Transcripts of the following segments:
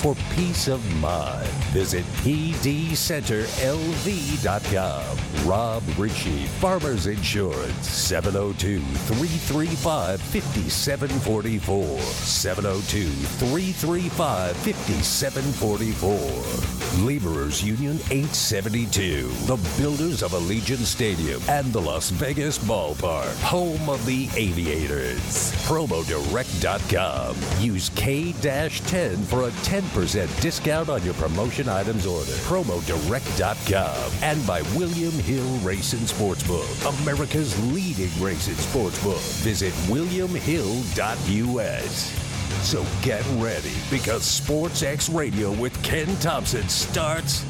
for peace of mind. Visit pdcenterlv.com. Rob Ritchie, Farmers Insurance, 702 335 5744. 702 335 5744. Laborers Union 872. The builders of Allegiant Stadium and the Las Vegas Ballpark, home of the Aviators. Promodirect.com. Use K 10 for a 10% discount on your promotion items order. Promodirect.com. And by William Hill Racing Sportsbook, America's leading racing sportsbook. Visit williamhill.us. So get ready because Sports X Radio with Ken Thomson starts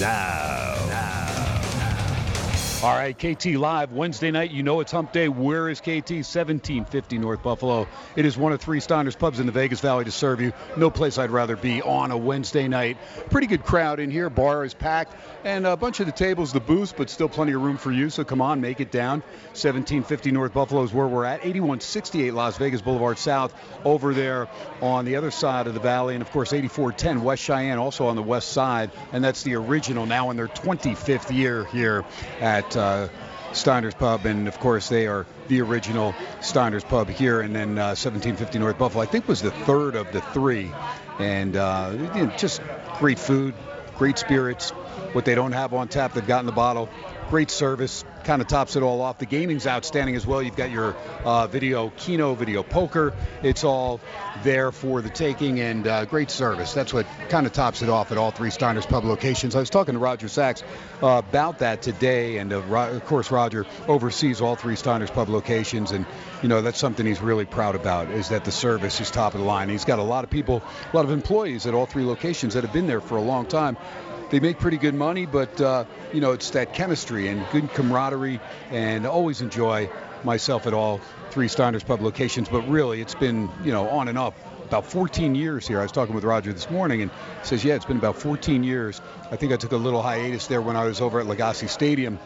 now. Now. All right, KT Live, Wednesday night. You know it's hump day. Where is KT? 1750 North Buffalo. It is one of three Steiners pubs in the Vegas Valley to serve you. No place I'd rather be on a Wednesday night. Pretty good crowd in here. Bar is packed. And a bunch of the tables, the booths, but still plenty of room for you. So come on, make it down. 1750 North Buffalo is where we're at. 8168 Las Vegas Boulevard South over there on the other side of the valley. And of course, 8410 West Cheyenne also on the west side. And that's the original now in their 25th year here at uh, Steiner's Pub, and of course they are the original Steiner's Pub here, and then uh, 1750 North Buffalo. I think was the third of the three, and uh, you know, just great food, great spirits. What they don't have on tap, they've got in the bottle. Great service, kind of tops it all off. The gaming's outstanding as well. You've got your uh, video Keno, video poker. It's all there for the taking and uh, great service. That's what kind of tops it off at all three Steiner's Pub locations. I was talking to Roger Sachs uh, about that today, and uh, of course Roger oversees all three Steiner's Pub locations, and you know that's something he's really proud about is that the service is top of the line. He's got a lot of people, a lot of employees at all three locations that have been there for a long time they make pretty good money, but uh, you know it's that chemistry and good camaraderie, and always enjoy myself at all three Steiner's Pub locations. But really, it's been you know on and up. About 14 years here. I was talking with Roger this morning, and says, "Yeah, it's been about 14 years. I think I took a little hiatus there when I was over at Legacy Stadium,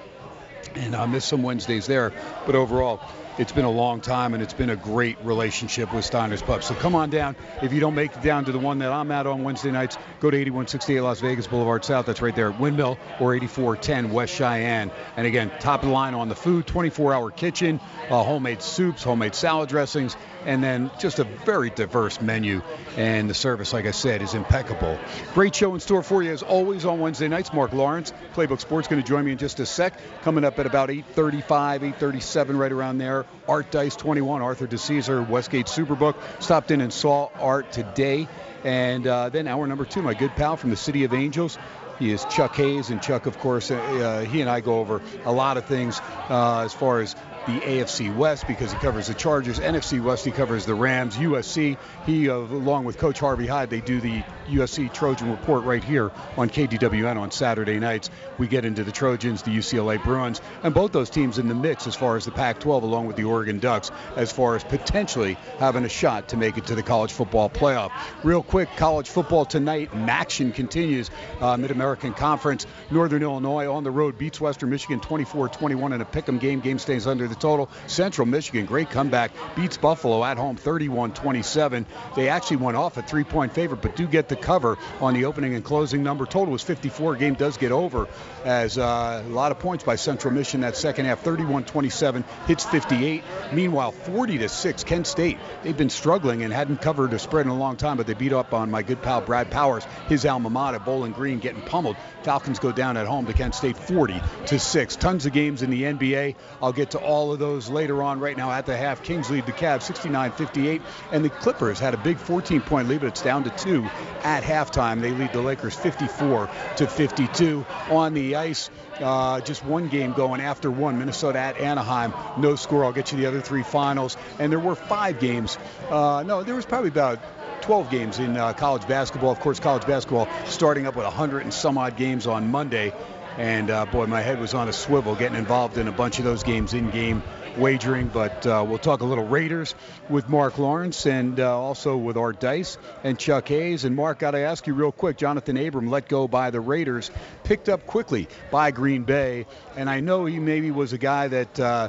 and I missed some Wednesdays there. But overall, it's been a long time and it's been a great relationship with Steiner's Pub. So come on down. If you don't make it down to the one that I'm at on Wednesday nights, go to 8168 Las Vegas Boulevard South. That's right there at Windmill or 8410 West Cheyenne. And again, top of the line on the food, 24 hour kitchen, uh, homemade soups, homemade salad dressings, and then just a very diverse menu. And the service, like I said, is impeccable. Great show in store for you as always on Wednesday nights. Marc Lawrence, Playbook Sports, going to join me in just a sec. Coming up at about 8:35, 8:37, right around there. Art Dice 21, Arthur DiCesare, Westgate Superbook. Stopped in and saw Art today. And uh, then hour number two, my good pal from the City of Angels. He is Chuck Hayes, and Chuck, of course, uh, he and I go over a lot of things uh, as far as the AFC West because he covers the Chargers. NFC West, he covers the Rams. USC, he, uh, along with Coach Harvey Hyde, they do the USC Trojan Report right here on KDWN on Saturday nights. We get into the Trojans, the UCLA Bruins, and both those teams in the mix as far as the Pac 12, along with the Oregon Ducks, as far as potentially having a shot to make it to the college football playoff. Real quick, college football tonight, action continues. Uh, Mid American Conference, Northern Illinois on the road beats Western Michigan 24 21 in a pick 'em game. Game stays under the total. Central Michigan, great comeback, beats Buffalo at home 31 27. They actually went off a three point favorite, but do get the cover on the opening and closing number. Total was 54. Game does get over as uh, a lot of points by Central Michigan that second half 31 27, hits 58. Meanwhile, 40 to 6, Kent State. They've been struggling and hadn't covered a spread in a long time, but they beat up on my good pal Brad Powers, his alma mater, Bowling Green, getting pummeled. Falcons go down at home to Kent State 40 to 6. Tons of games in the NBA. I'll get to all of those later on right now at the half. Kings lead the Cavs 69-58, and the Clippers had a big 14-point lead, but it's down to two at halftime. They lead the Lakers 54 to 52 on the ice. Uh, just one game going after one. Minnesota at Anaheim, no score. I'll get you the other three finals. And there were five games. Uh, no, there was probably about 12 games in uh, college basketball. Of course, college basketball starting up with 100 and some odd games on Monday. And uh, boy, my head was on a swivel getting involved in a bunch of those games in game wagering. But uh, we'll talk a little Raiders with Marc Lawrence and uh, also with Art Dice and Chuck Hayes. And Marc, got to ask you real quick Jonathan Abram let go by the Raiders, picked up quickly by Green Bay. And I know he maybe was a guy that, uh,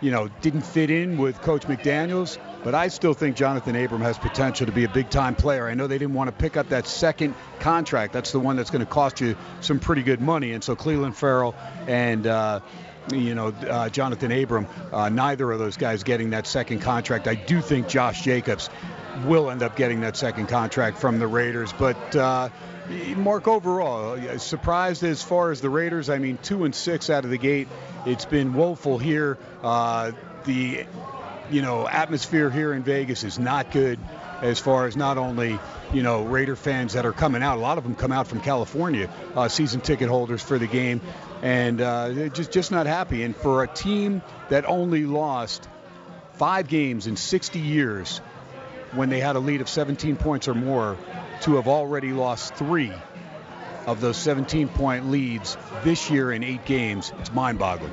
you know, didn't fit in with Coach McDaniels. But I still think Jonathan Abram has potential to be a big time player. I know they didn't want to pick up that second contract. That's the one that's going to cost you some pretty good money. And so Clelin Ferrell and uh, you know, uh, Jonathan Abram, uh, neither of those guys getting that second contract. I do think Josh Jacobs will end up getting that second contract from the Raiders. But uh, Marc, overall, surprised as far as the Raiders. I mean, two and six out of the gate. It's been woeful here. Uh, the you know, atmosphere here in Vegas is not good as far as not only, you know, Raider fans that are coming out. A lot of them come out from California, uh, season ticket holders for the game, and uh, just just not happy. And for a team that only lost five games in 60 years, when they had a lead of 17 points or more, to have already lost three of those 17 point leads this year in eight games, it's mind boggling.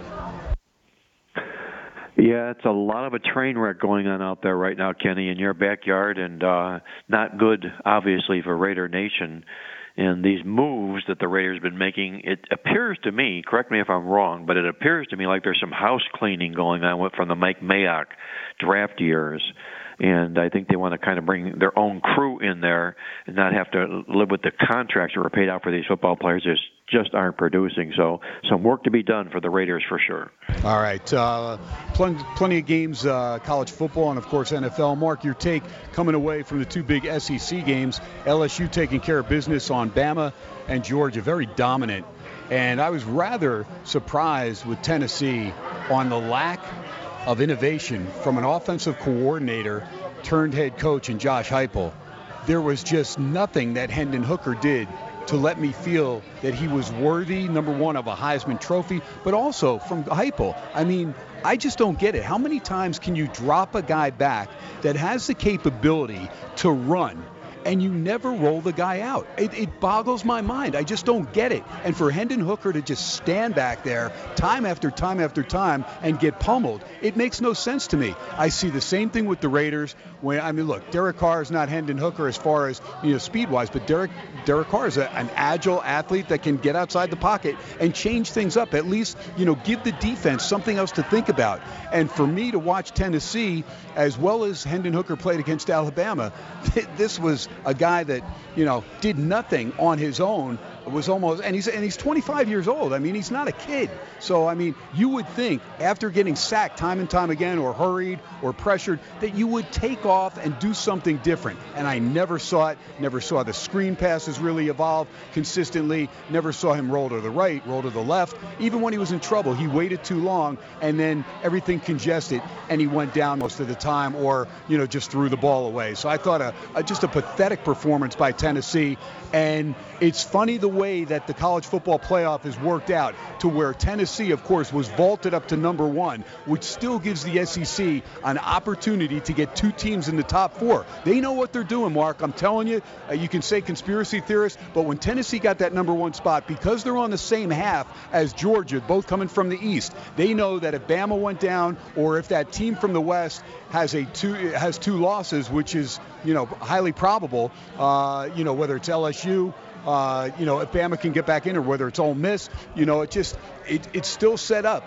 Yeah, it's a lot of a train wreck going on out there right now, Kenny, in your backyard, and uh, not good, obviously, for Raider Nation. And these moves that the Raiders have been making, it appears to me, correct me if I'm wrong, but it appears to me like there's some house cleaning going on from the Mike Mayock draft years and I think they want to kind of bring their own crew in there and not have to live with the contracts that were paid out for these football players. Just just aren't producing. So some work to be done for the Raiders for sure. All right, uh, plenty, plenty of games, uh, college football, and of course NFL. Marc, your take coming away from the two big SEC games. LSU taking care of business on Bama and Georgia, very dominant. And I was rather surprised with Tennessee on the lack of innovation from an offensive coordinator turned head coach in Josh Heupel. There was just nothing that Hendon Hooker did to let me feel that he was worthy, number one, of a Heisman Trophy, but also from Heupel. I mean, I just don't get it. How many times can you drop a guy back that has the capability to run and you never roll the guy out. It, it, boggles my mind. I just don't get it. And for Hendon Hooker to just stand back there time after time after time and get pummeled, it makes no sense to me. I see the same thing with the Raiders. When I mean, look, Derek Carr is not Hendon Hooker as far as you know speed-wise, but Derek Derek Carr is a, an agile athlete that can get outside the pocket and change things up. At least you know give the defense something else to think about. And for me to watch Tennessee as well as Hendon Hooker played against Alabama, this was a guy that you know did nothing on his own was almost and he's and he's 25 years old. I mean, he's not a kid. So I mean, you would think after getting sacked time and time again or hurried or pressured that you would take off and do something different. And I never saw it. Never saw the screen passes really evolve consistently. Never saw him roll to the right, roll to the left. Even when he was in trouble, he waited too long and then everything congested and he went down most of the time or, you know, just threw the ball away. So I thought a, a just a pathetic performance by Tennessee and it's funny the way that the college football playoff has worked out to where Tennessee, of course, was vaulted up to number one, which still gives the SEC an opportunity to get two teams in the top four. They know what they're doing, Mark. I'm telling you, uh, you can say conspiracy theorists, but when Tennessee got that number one spot, because they're on the same half as Georgia, both coming from the East, they know that if Bama went down or if that team from the West has a two has two losses, which is you know highly probable, uh, you know whether it's LSU uh, you know, if Bama can get back in or whether it's Ole Miss, you know, it just it, it's still set up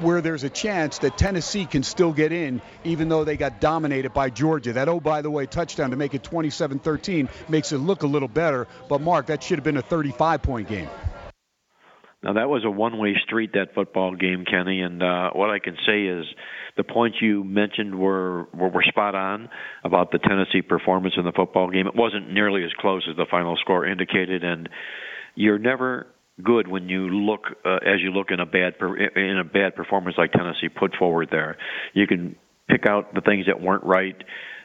where there's a chance that Tennessee can still get in, even though they got dominated by Georgia. That, oh, by the way, touchdown to make it 27 13 makes it look a little better. But, Marc, that should have been a 35 point game. Now, that was a one way street, that football game, Kenny. And uh, what I can say is the points you mentioned were, were were spot on about the Tennessee performance in the football game. It wasn't nearly as close as the final score indicated, and you're never good when you look uh, as you look in a bad in a bad performance like Tennessee put forward there. You can pick out the things that weren't right.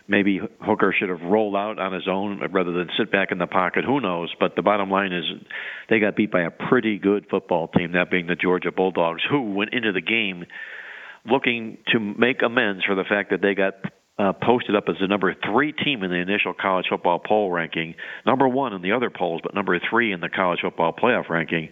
Maybe Hooker should have rolled out on his own rather than sit back in the pocket. Who knows? But the bottom line is they got beat by a pretty good football team, that being the Georgia Bulldogs, who went into the game looking to make amends for the fact that they got uh, posted up as the number three team in the initial college football poll ranking, number one in the other polls, but number three in the college football playoff ranking.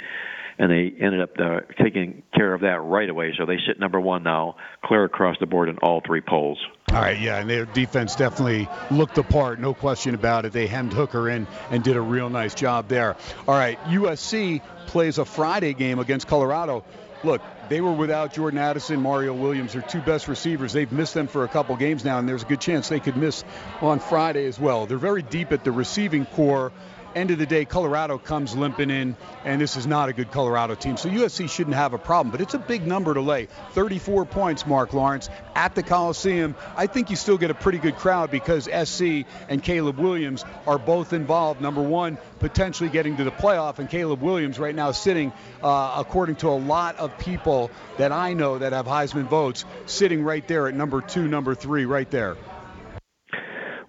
And they ended up uh, taking care of that right away. So they sit number one now, clear across the board in all three polls. All right, yeah, and their defense definitely looked the part, no question about it. They hemmed Hooker in and did a real nice job there. All right, USC plays a Friday game against Colorado look, they were without Jordan Addison, Mario Williams, their two best receivers. They've missed them for a couple games now, and there's a good chance they could miss on Friday as well. They're very deep at the receiving corps end of the day, Colorado comes limping in, and this is not a good Colorado team. So USC shouldn't have a problem, but it's a big number to lay. 34 points, Marc Lawrence, at the Coliseum. I think you still get a pretty good crowd because SC and Caleb Williams are both involved. Number one, potentially getting to the playoff, and Caleb Williams right now sitting, uh, according to a lot of people that I know that have Heisman votes, sitting right there at number two, number three, right there.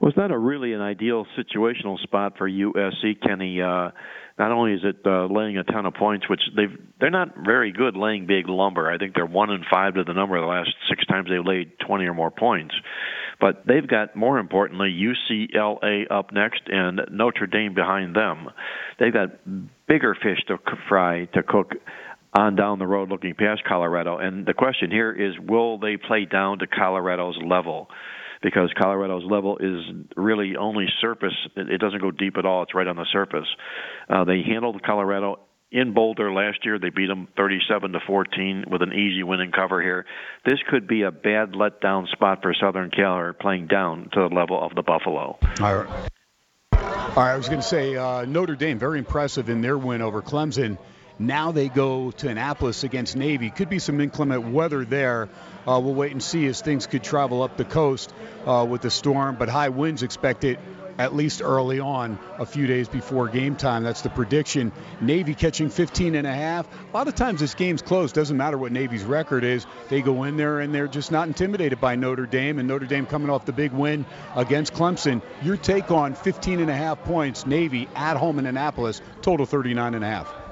Was that a really an ideal situational spot for USC, Kenny? Uh, not only is it uh, laying a ton of points, which they've they're not very good laying big lumber. I think they're one and five to the number of the last six times they laid 20 or more points. But they've got more importantly UCLA up next and Notre Dame behind them. They've got bigger fish to fry to cook on down the road looking past Colorado. And the question here is will they play down to Colorado's level? Because Colorado's level is really only surface. It doesn't go deep at all. It's right on the surface. Uh, they handled Colorado in Boulder last year. They beat them 37 to 14 with an easy win and cover here. This could be a bad letdown spot for Southern Cal playing down to the level of the Buffalo. All right. All right, I was going to say uh, Notre Dame very impressive in their win over Clemson. Now they go to Annapolis against Navy. Could be some inclement weather there. Uh, we'll wait and see as things could travel up the coast uh, with the storm, but high winds expected at least early on, a few days before game time. That's the prediction. Navy catching 15 and a half. A lot of times this game's close. Doesn't matter what Navy's record is. They go in there and they're just not intimidated by Notre Dame. And Notre Dame coming off the big win against Clemson. Your take on 15 and a half points, Navy at home in Annapolis, total 39 and a half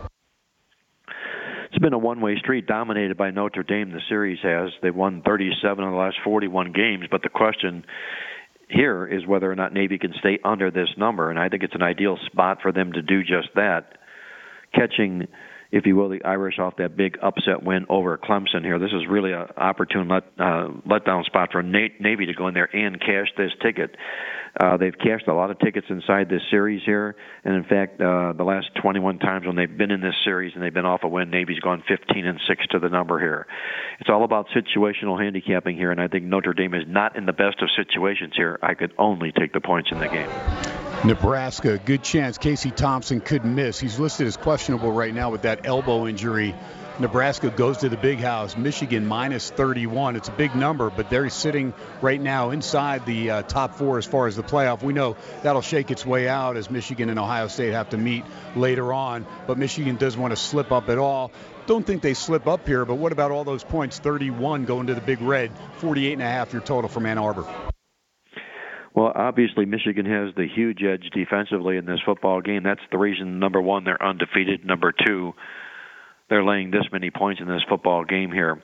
been a one-way street dominated by Notre Dame. The series has. They've won 37 of the last 41 games, but the question here is whether or not Navy can stay under this number, and I think it's an ideal spot for them to do just that, catching if you will, the Irish off that big upset win over Clemson here. This is really an opportune let uh, letdown spot for Navy to go in there and cash this ticket. Uh, they've cashed a lot of tickets inside this series here, and in fact, uh, the last 21 times when they've been in this series and they've been off a win, Navy's gone 15 and six to the number here. It's all about situational handicapping here, and I think Notre Dame is not in the best of situations here. I could only take the points in the game. Nebraska, good chance Casey Thompson could miss. He's listed as questionable right now with that elbow injury. Nebraska goes to the big house. Michigan minus 31. It's a big number, but they're sitting right now inside the uh, top four as far as the playoff. We know that'll shake its way out as Michigan and Ohio State have to meet later on. But Michigan doesn't want to slip up at all. Don't think they slip up here, but what about all those points? 31 going to the big red, 48 and a half your total from Ann Arbor. Well, obviously, Michigan has the huge edge defensively in this football game. That's the reason, number one, they're undefeated. Number two, they're laying this many points in this football game here.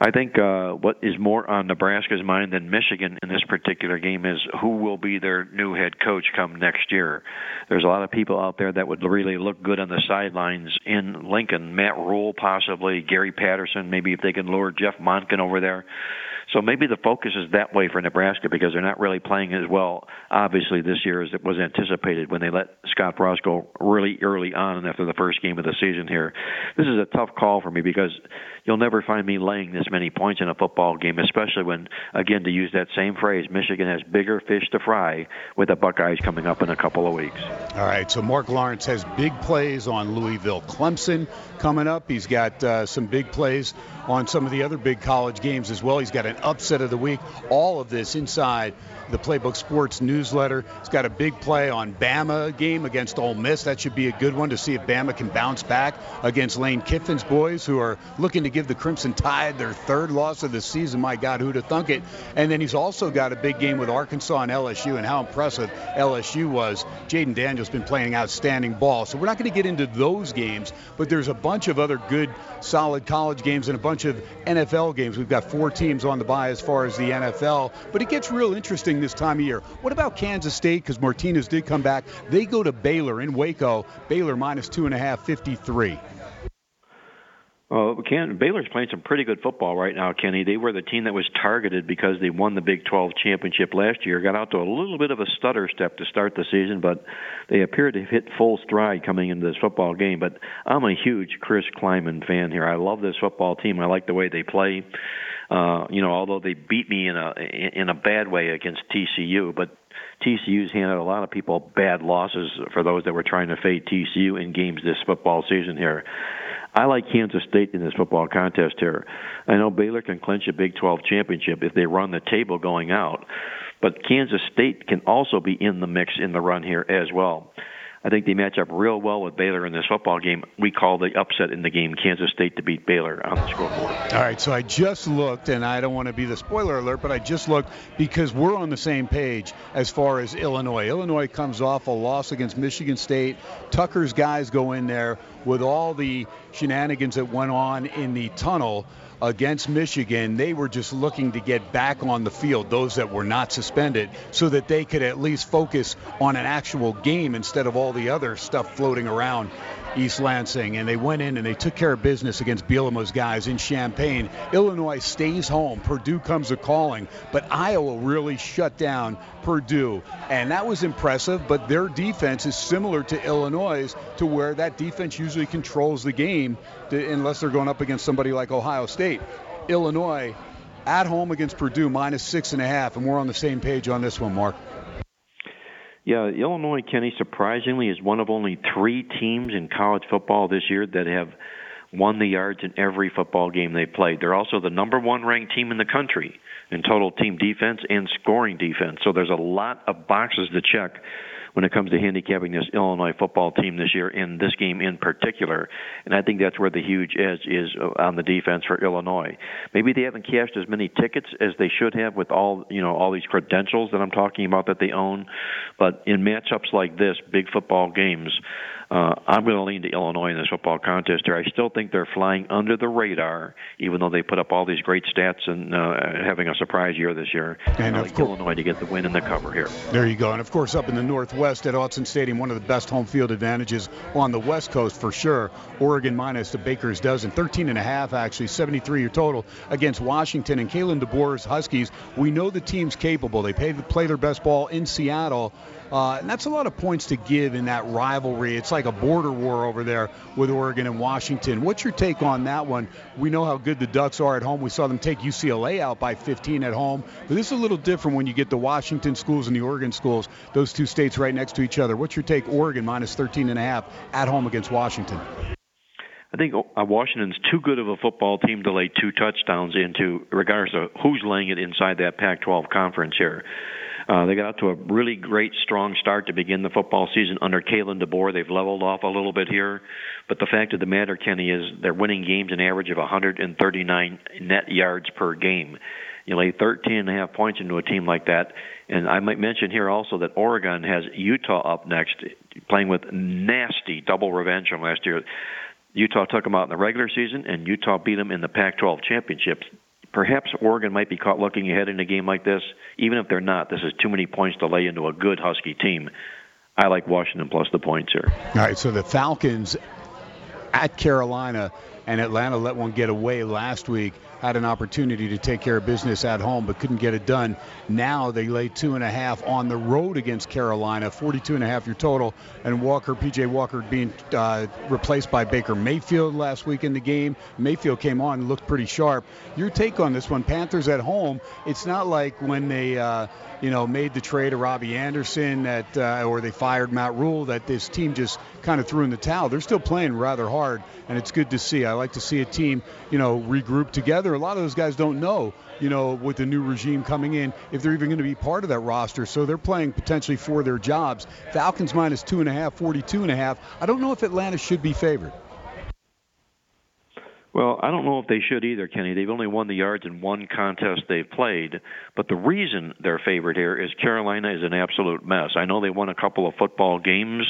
I think uh, what is more on Nebraska's mind than Michigan in this particular game is who will be their new head coach come next year. There's a lot of people out there that would really look good on the sidelines in Lincoln. Matt Rhule, possibly Gary Patterson, maybe if they can lure Jeff Monken over there. So maybe the focus is that way for Nebraska because they're not really playing as well, obviously, this year as it was anticipated when they let Scott Frost go really early on after the first game of the season here. This is a tough call for me because you'll never find me laying this many points in a football game, especially when, again, to use that same phrase, Michigan has bigger fish to fry with the Buckeyes coming up in a couple of weeks. All right, so Marc Lawrence has big plays on Louisville Clemson coming up. He's got uh, some big plays on some of the other big college games as well. He's got an upset of the week. All of this inside the Playbook Sports newsletter. He's got a big play on Bama game against Ole Miss. That should be a good one to see if Bama can bounce back against Lane Kiffin's boys, who are looking to give the Crimson Tide their third loss of the season. My God, who'd have thunk it? And then he's also got a big game with Arkansas and LSU, and how impressive LSU was. Jayden Daniels been playing outstanding ball. So we're not going to get into those games, but there's a bunch of other good, solid college games and a bunch of NFL games. We've got four teams on the bye as far as the NFL, but it gets real interesting this time of year. What about Kansas State? Because Martinez did come back. They go to Baylor in Waco. Baylor minus two and a half, 53. Well, Ken, Baylor's playing some pretty good football right now, Kenny. They were the team that was targeted because they won the Big 12 championship last year. Got out to a little bit of a stutter step to start the season, but they appear to have hit full stride coming into this football game. But I'm a huge Chris Klieman fan here. I love this football team. I like the way they play. Uh, you know, although they beat me in a in a bad way against TCU, but TCU's handed a lot of people bad losses for those that were trying to fade TCU in games this football season here. I like Kansas State in this football contest here. I know Baylor can clinch a Big 12 championship if they run the table going out, but Kansas State can also be in the mix in the run here as well. I think they match up real well with Baylor in this football game. We call the upset in the game Kansas State to beat Baylor on the scoreboard. All right, so I just looked, and I don't want to be the spoiler alert, but I just looked because we're on the same page as far as Illinois. Illinois comes off a loss against Michigan State. Tucker's guys go in there with all the shenanigans that went on in the tunnel against Michigan, they were just looking to get back on the field, those that were not suspended, so that they could at least focus on an actual game instead of all the other stuff floating around East Lansing, and they went in and they took care of business against Bielema's guys in Champaign. Illinois stays home. Purdue comes a calling, but Iowa really shut down Purdue, and that was impressive. But their defense is similar to Illinois, to where that defense usually controls the game, to, unless they're going up against somebody like Ohio State. Illinois at home against Purdue minus six and a half, and we're on the same page on this one, Marc. Yeah, Illinois, Kenny, surprisingly, is one of only three teams in college football this year that have won the yards in every football game they played. They're also the number one ranked team in the country in total team defense and scoring defense. So there's a lot of boxes to check when it comes to handicapping this Illinois football team this year in this game in particular. And I think that's where the huge edge is uh, on the defense for Illinois. Maybe they haven't cashed as many tickets as they should have with all you know all these credentials that I'm talking about that they own, but in matchups like this, big football games, uh, I'm going to lean to Illinois in this football contest here. I still think they're flying under the radar, even though they put up all these great stats and uh, having a surprise year this year. And I like course, Illinois to get the win and the cover here. There you go. And of course, up in the Northwest at Autzen Stadium, one of the best home field advantages on the West Coast for sure. Oregon minus the Baker's dozen, 13 and a half actually, 73 your total against Washington and Kalen DeBoer's Huskies. We know the team's capable. They play, play their best ball in Seattle. Uh, and that's a lot of points to give in that rivalry. It's like a border war over there with Oregon and Washington. What's your take on that one? We know how good the Ducks are at home. We saw them take UCLA out by 15 at home. But this is a little different when you get the Washington schools and the Oregon schools, those two states right next to each other. What's your take? Oregon minus 13 and a half at home against Washington. I think uh, Washington's too good of a football team to lay two touchdowns into, regardless of who's laying it inside that Pac-12 conference here. Uh, they got out to a really great, strong start to begin the football season under Kalen DeBoer. They've leveled off a little bit here, but the fact of the matter, Kenny, is they're winning games an average of 139 net yards per game. You lay 13 and a half points into a team like that, and I might mention here also that Oregon has Utah up next, playing with nasty double revenge from last year. Utah took them out in the regular season, and Utah beat them in the Pac-12 championships perhaps Oregon might be caught looking ahead in a game like this. Even if they're not, this is too many points to lay into a good Husky team. I like Washington plus the points here. All right, so the Falcons at Carolina and Atlanta let one get away last week had an opportunity to take care of business at home but couldn't get it done. Now they lay two and a half on the road against Carolina, 42 and a half your total. And Walker, PJ Walker, being uh, replaced by Baker Mayfield last week in the game. Mayfield came on and looked pretty sharp. Your take on this one, Panthers at home. It's not like when they. Uh, you know, made the trade of Robbie Anderson that, uh, or they fired Matt Rhule that this team just kind of threw in the towel. They're still playing rather hard, and it's good to see. I like to see a team, you know, regroup together. A lot of those guys don't know, you know, with the new regime coming in, if they're even going to be part of that roster. So they're playing potentially for their jobs. Falcons minus two and a half, 42 and a half. I don't know if Atlanta should be favored. Well, I don't know if they should either, Kenny. They've only won the yards in one contest they've played, but the reason they're favored here is Carolina is an absolute mess. I know they won a couple of football games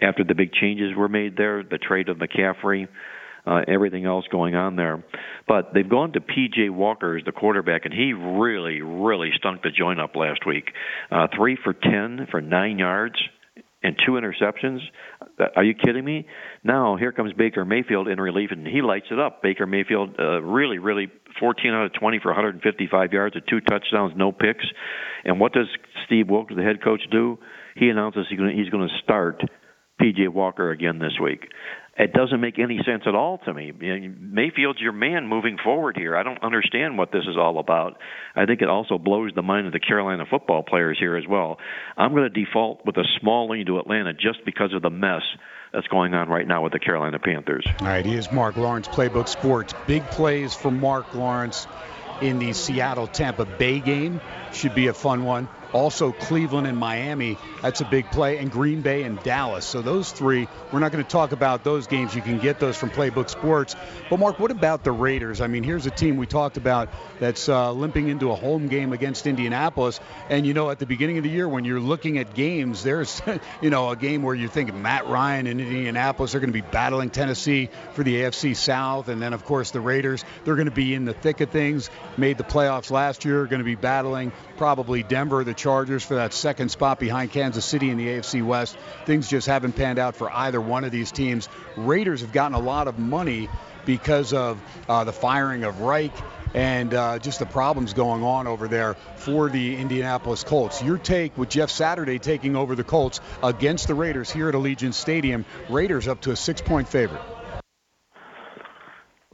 after the big changes were made there, the trade of McCaffrey, uh, everything else going on there. But they've gone to P.J. Walker as the quarterback, and he really, really stunk the joint up last week. Uh, three for ten for nine yards and two interceptions. Uh, are you kidding me? Now here comes Baker Mayfield in relief, and he lights it up. Baker Mayfield, uh, really, really 14 out of 20 for 155 yards, and two touchdowns, no picks. And what does Steve Wilks, the head coach, do? He announces he's going to start P.J. Walker again this week. It doesn't make any sense at all to me. Mayfield's your man moving forward here. I don't understand what this is all about. I think it also blows the mind of the Carolina football players here as well. I'm going to default with a small lean to Atlanta just because of the mess that's going on right now with the Carolina Panthers. All right, he is Marc Lawrence, Playbook Sports. Big plays from Marc Lawrence in the Seattle Tampa Bay game. Should be a fun one. Also, Cleveland and Miami, that's a big play, and Green Bay and Dallas. So, those three, we're not going to talk about those games. You can get those from Playbook Sports. But, Marc, what about the Raiders? I mean, here's a team we talked about that's uh, limping into a home game against Indianapolis. And, you know, at the beginning of the year, when you're looking at games, there's, you know, a game where you're thinking Matt Ryan and Indianapolis are going to be battling Tennessee for the AFC South. And then, of course, the Raiders, they're going to be in the thick of things, made the playoffs last year, going to be battling probably Denver, the Chargers for that second spot behind Kansas City in the AFC West. Things just haven't panned out for either one of these teams. Raiders have gotten a lot of money because of uh, the firing of Reich and uh, just the problems going on over there for the Indianapolis Colts. Your take with Jeff Saturday taking over the Colts against the Raiders here at Allegiant Stadium. Raiders up to a six point favorite.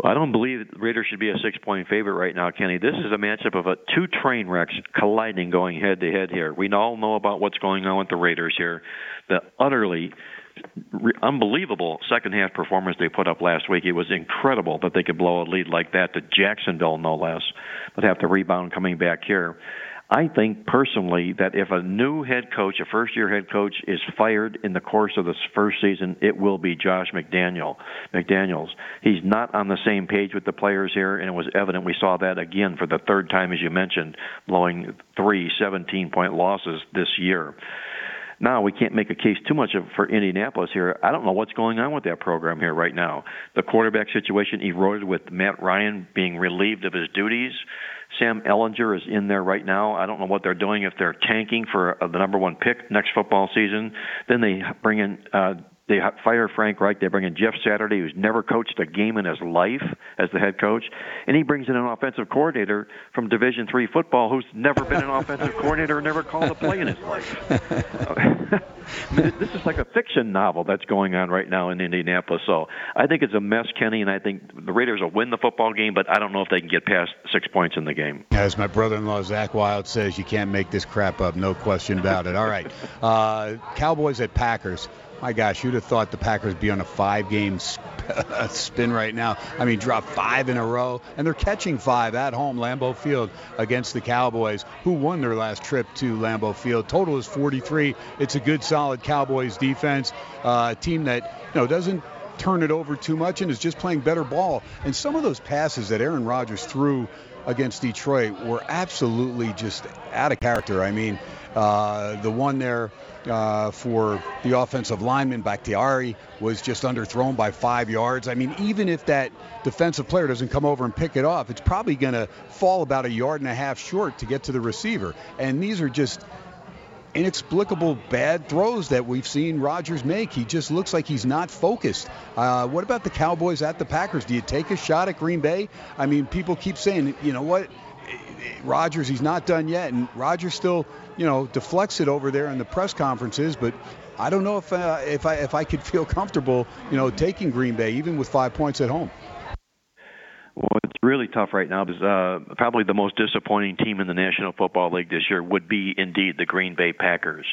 Well, I don't believe Raiders should be a six point favorite right now, Kenny. This is a matchup of a two train wrecks colliding going head to head here. We all know about what's going on with the Raiders here. The utterly unbelievable second half performance they put up last week. It was incredible that they could blow a lead like that to Jacksonville, no less, but have to rebound coming back here. I think personally that if a new head coach, a first year head coach, is fired in the course of this first season, it will be Josh McDaniel. McDaniels. He's not on the same page with the players here, and it was evident. We saw that again for the third time, as you mentioned, blowing three 17 point losses this year. Now we can't make a case too much of, for Indianapolis here. I don't know what's going on with that program here right now. The quarterback situation eroded with Matt Ryan being relieved of his duties. Sam Ehlinger is in there right now. I don't know what they're doing if they're tanking for uh, the number one pick next football season. Then they bring in uh, they fire Frank Reich. They bring in Jeff Saturday, who's never coached a game in his life as the head coach, and he brings in an offensive coordinator from Division Three football who's never been an offensive coordinator or never called a play in his life. I mean, this is like a fiction novel that's going on right now in Indianapolis. So I think it's a mess, Kenny, and I think the Raiders will win the football game, but I don't know if they can get past six points in the game. As my brother-in-law Zach Wild says, you can't make this crap up. No question about it. All right, uh, Cowboys at Packers. My gosh, you'd have thought the Packers be on a five-game spin right now. I mean, drop five in a row, and they're catching five at home, Lambeau Field, against the Cowboys, who won their last trip to Lambeau Field. Total is 43. It's a good, solid Cowboys defense, uh, team that you know doesn't turn it over too much and is just playing better ball. And some of those passes that Aaron Rodgers threw against Detroit were absolutely just out of character. I mean, uh, the one there uh, for the offensive lineman Bakhtiari was just underthrown by five yards. I mean, even if that defensive player doesn't come over and pick it off, it's probably going to fall about a yard and a half short to get to the receiver. And these are just inexplicable bad throws that we've seen Rodgers make. He just looks like he's not focused. Uh, what about the Cowboys at the Packers? Do you take a shot at Green Bay? I mean, people keep saying, you know what? Rodgers, he's not done yet, and Rodgers still, you know, deflects it over there in the press conferences. But I don't know if uh, if I if I could feel comfortable, you know, taking Green Bay even with five points at home. Well, it's really tough right now because uh, probably the most disappointing team in the National Football League this year would be indeed the Green Bay Packers.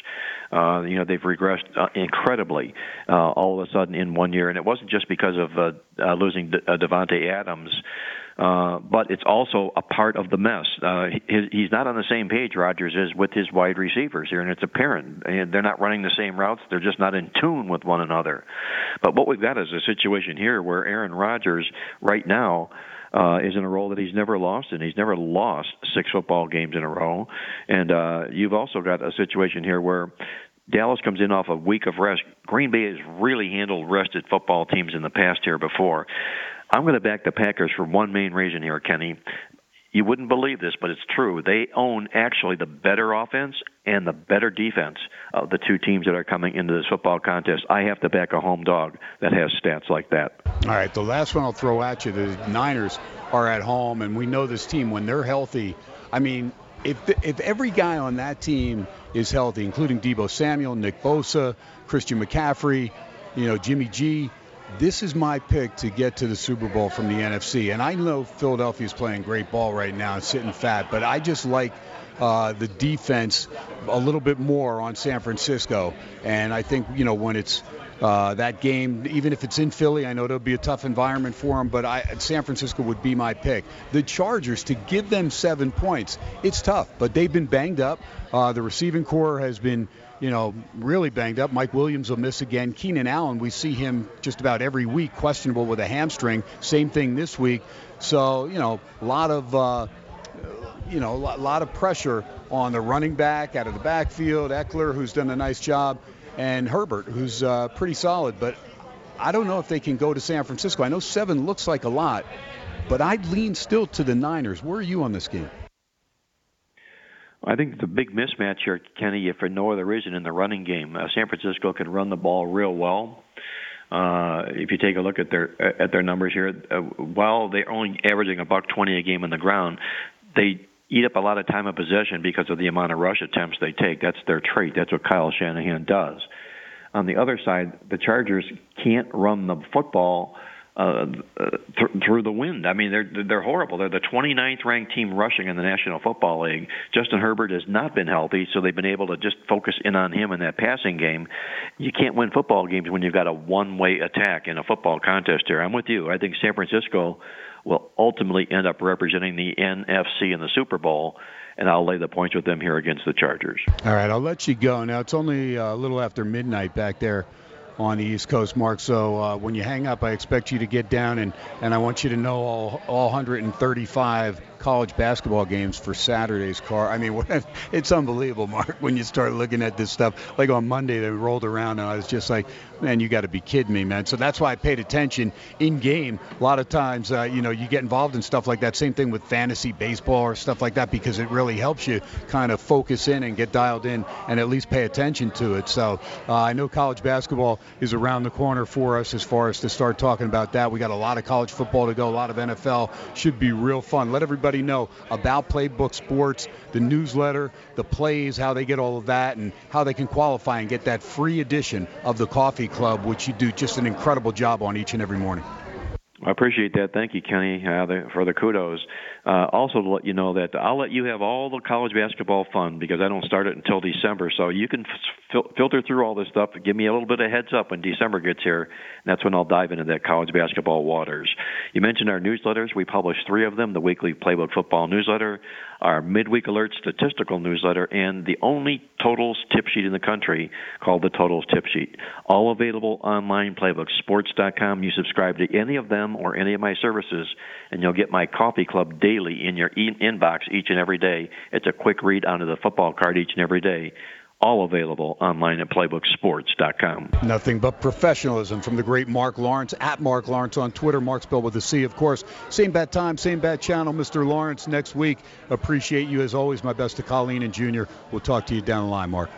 Uh, you know, they've regressed uh, incredibly uh, all of a sudden in one year, and it wasn't just because of uh, uh, losing De- uh, Davante Adams. Uh, but it's also a part of the mess. Uh, he, he's not on the same page, Rodgers is, with his wide receivers here, and it's apparent. And they're not running the same routes. They're just not in tune with one another. But what we've got is a situation here where Aaron Rodgers, right now, uh, is in a role that he's never lost in. He's never lost six football games in a row. And uh, you've also got a situation here where Dallas comes in off a week of rest. Green Bay has really handled rested football teams in the past here before. I'm going to back the Packers for one main reason here, Kenny. You wouldn't believe this, but it's true. They own actually the better offense and the better defense of the two teams that are coming into this football contest. I have to back a home dog that has stats like that. All right, the last one I'll throw at you the Niners are at home, and we know this team, when they're healthy, I mean, if, if every guy on that team is healthy, including Deebo Samuel, Nick Bosa, Christian McCaffrey, you know, Jimmy G, this is my pick to get to the Super Bowl from the NFC. And I know Philadelphia's playing great ball right now, sitting fat, but I just like uh, the defense a little bit more on San Francisco. And I think, you know, when it's uh, that game, even if it's in Philly, I know it'll be a tough environment for them, but I, San Francisco would be my pick. The Chargers, to give them seven points, it's tough, but they've been banged up. Uh, the receiving corps has been you know, really banged up. Mike Williams will miss again. Keenan Allen, we see him just about every week questionable with a hamstring. Same thing this week. So, you know, a lot of, uh, you know, a lot of pressure on the running back out of the backfield. Ekeler, who's done a nice job, and Herbert, who's uh, pretty solid. But I don't know if they can go to San Francisco. I know seven looks like a lot, but I'd lean still to the Niners. Where are you on this game? I think the big mismatch here, Kenny, if for no other reason, in the running game. Uh, San Francisco can run the ball real well. Uh, if you take a look at their at their numbers here, uh, while they're only averaging a buck twenty a game on the ground, they eat up a lot of time of possession because of the amount of rush attempts they take. That's their trait. That's what Kyle Shanahan does. On the other side, the Chargers can't run the football uh, th- through the wind. I mean, they're they're horrible. They're the 29th ranked team rushing in the National Football League. Justin Herbert has not been healthy, so they've been able to just focus in on him in that passing game. You can't win football games when you've got a one-way attack in a football contest. Here, I'm with you. I think San Francisco will ultimately end up representing the NFC in the Super Bowl and I'll lay the points with them here against the Chargers. All right, I'll let you go. Now it's only a little after midnight back there on the East Coast, Marc. So uh, when you hang up, I expect you to get down and, and I want you to know all, all 135 college basketball games for Saturday's car. I mean, it's unbelievable, Marc, when you start looking at this stuff. Like on Monday, they rolled around, and I was just like, man, you got to be kidding me, man. So that's why I paid attention in game. A lot of times, uh, you know, you get involved in stuff like that. Same thing with fantasy baseball or stuff like that because it really helps you kind of focus in and get dialed in and at least pay attention to it. So uh, I know college basketball is around the corner for us as far as to start talking about that. We got a lot of college football to go, a lot of NFL. Should be real fun. Let everybody everybody know about Playbook Sports, the newsletter, the plays, how they get all of that, and how they can qualify and get that free edition of the Coffee Club, which you do just an incredible job on each and every morning. I appreciate that. Thank you, Kenny, uh, the, for the kudos. Uh, also, to let you know that I'll let you have all the college basketball fun because I don't start it until December. So you can fil- filter through all this stuff. Give me a little bit of heads up when December gets here. And that's when I'll dive into that college basketball waters. You mentioned our newsletters. We publish three of them: the weekly Playbook Football newsletter, our midweek alert statistical newsletter, and the only totals tip sheet in the country called the Totals Tip Sheet. All available online. PlaybookSports.com. You subscribe to any of them or any of my services, and you'll get my coffee club daily in your e- inbox each and every day. It's a quick read onto the football card each and every day. All available online at playbooksports.com. Nothing but professionalism from the great Marc Lawrence at Marc Lawrence on Twitter. Mark spelled with a C, of course. Same bad time, same bad channel, Mr. Lawrence next week. Appreciate you as always. My best to Colleen and Junior. We'll talk to you down the line, Marc.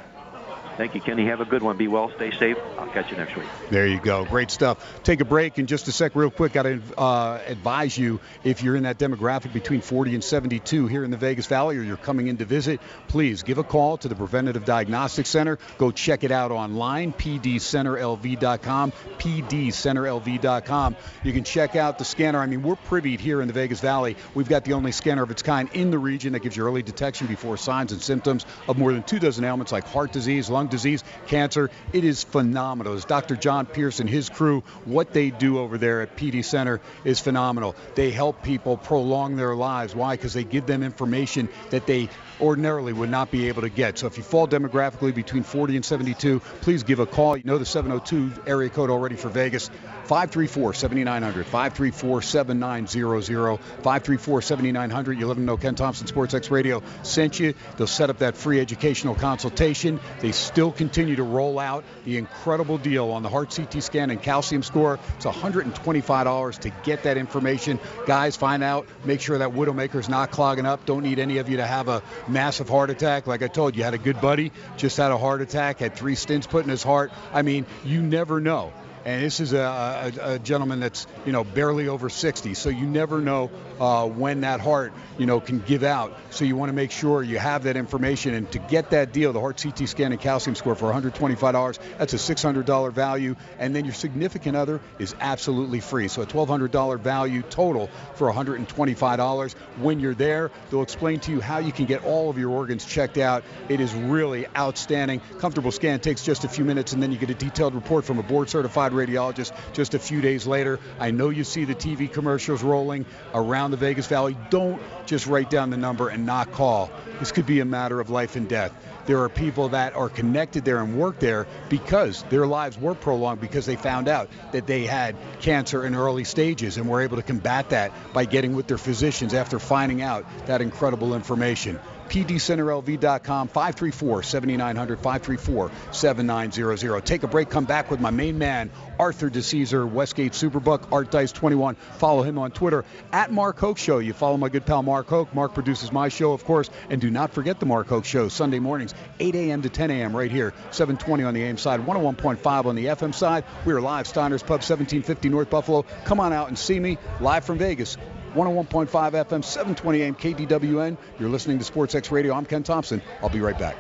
Thank you, Kenny. Have a good one. Be well. Stay safe. I'll catch you next week. There you go. Great stuff. Take a break in just a sec, real quick. Got to uh, advise you if you're in that demographic between 40 and 72 here in the Vegas Valley or you're coming in to visit, please give a call to the Preventative Diagnostic Center. Go check it out online, pdcenterlv.com, pdcenterlv.com. You can check out the scanner. I mean, we're privy here in the Vegas Valley. We've got the only scanner of its kind in the region that gives you early detection before signs and symptoms of more than two dozen ailments like heart disease, lung disease, cancer. It is phenomenal. As Dr. John Pierce and his crew, what they do over there at PD Center is phenomenal. They help people prolong their lives. Why? Because they give them information that they ordinarily would not be able to get. So if you fall demographically between 40 and 72, please give a call. You know the 702 area code already for Vegas. 534 7900. 534 7900. 534 7900. You let them know Ken Thomson Sports X Radio sent you. They'll set up that free educational consultation. They still continue to roll out the incredible deal on the heart CT scan and calcium score. It's $125 to get that information. Guys, find out, make sure that Widowmaker's not clogging up. Don't need any of you to have a massive heart attack. Like I told you, had a good buddy, just had a heart attack, had three stents put in his heart. I mean, you never know and this is a, a, a, gentleman that's you know barely over 60 so you never know uh, when that heart you know can give out. So you want to make sure you have that information and to get that deal the heart ct scan and calcium score for $125 that's a $600 value. And then your significant other is absolutely free so a $1200 value total for $125 when you're there they'll explain to you how you can get all of your organs checked out. It is really outstanding. Comfortable scan takes just a few minutes and then you get a detailed report from a board certified radiologist just a few days later. I know you see the TV commercials rolling around the Vegas Valley. Don't just write down the number and not call. This could be a matter of life and death. There are people that are connected there and work there because their lives were prolonged because they found out that they had cancer in early stages and were able to combat that by getting with their physicians after finding out that incredible information pdcenterlv.com, 534-7900, 534-7900. Take a break, come back with my main man, Arthur DiCesare, Westgate Superbook, Art Dice 21. Follow him on Twitter, at Mark Hoke Show. You follow my good pal Mark Hoke. Mark produces my show, of course, and do not forget the Mark Hoke Show, Sunday mornings, 8 a.m. to 10 a.m. right here, 720 on the AM side, 101.5 on the FM side. We are live, Steiner's Pub, 1750 North Buffalo. Come on out and see me live from Vegas. 101.5 FM, 720 AM KDWN. You're listening to Sports X Radio. I'm Ken Thomson. I'll be right back.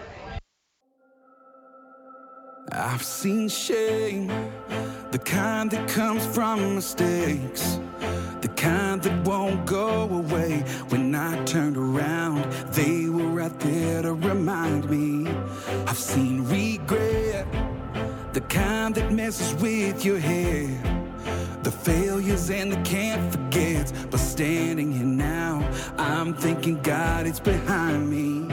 I've seen shame, the kind that comes from mistakes, the kind that won't go away. When I turned around, they were right there to remind me. I've seen regret, the kind that messes with your head the failures and the can't forgets. But standing here now, I'm thinking God, it's behind me.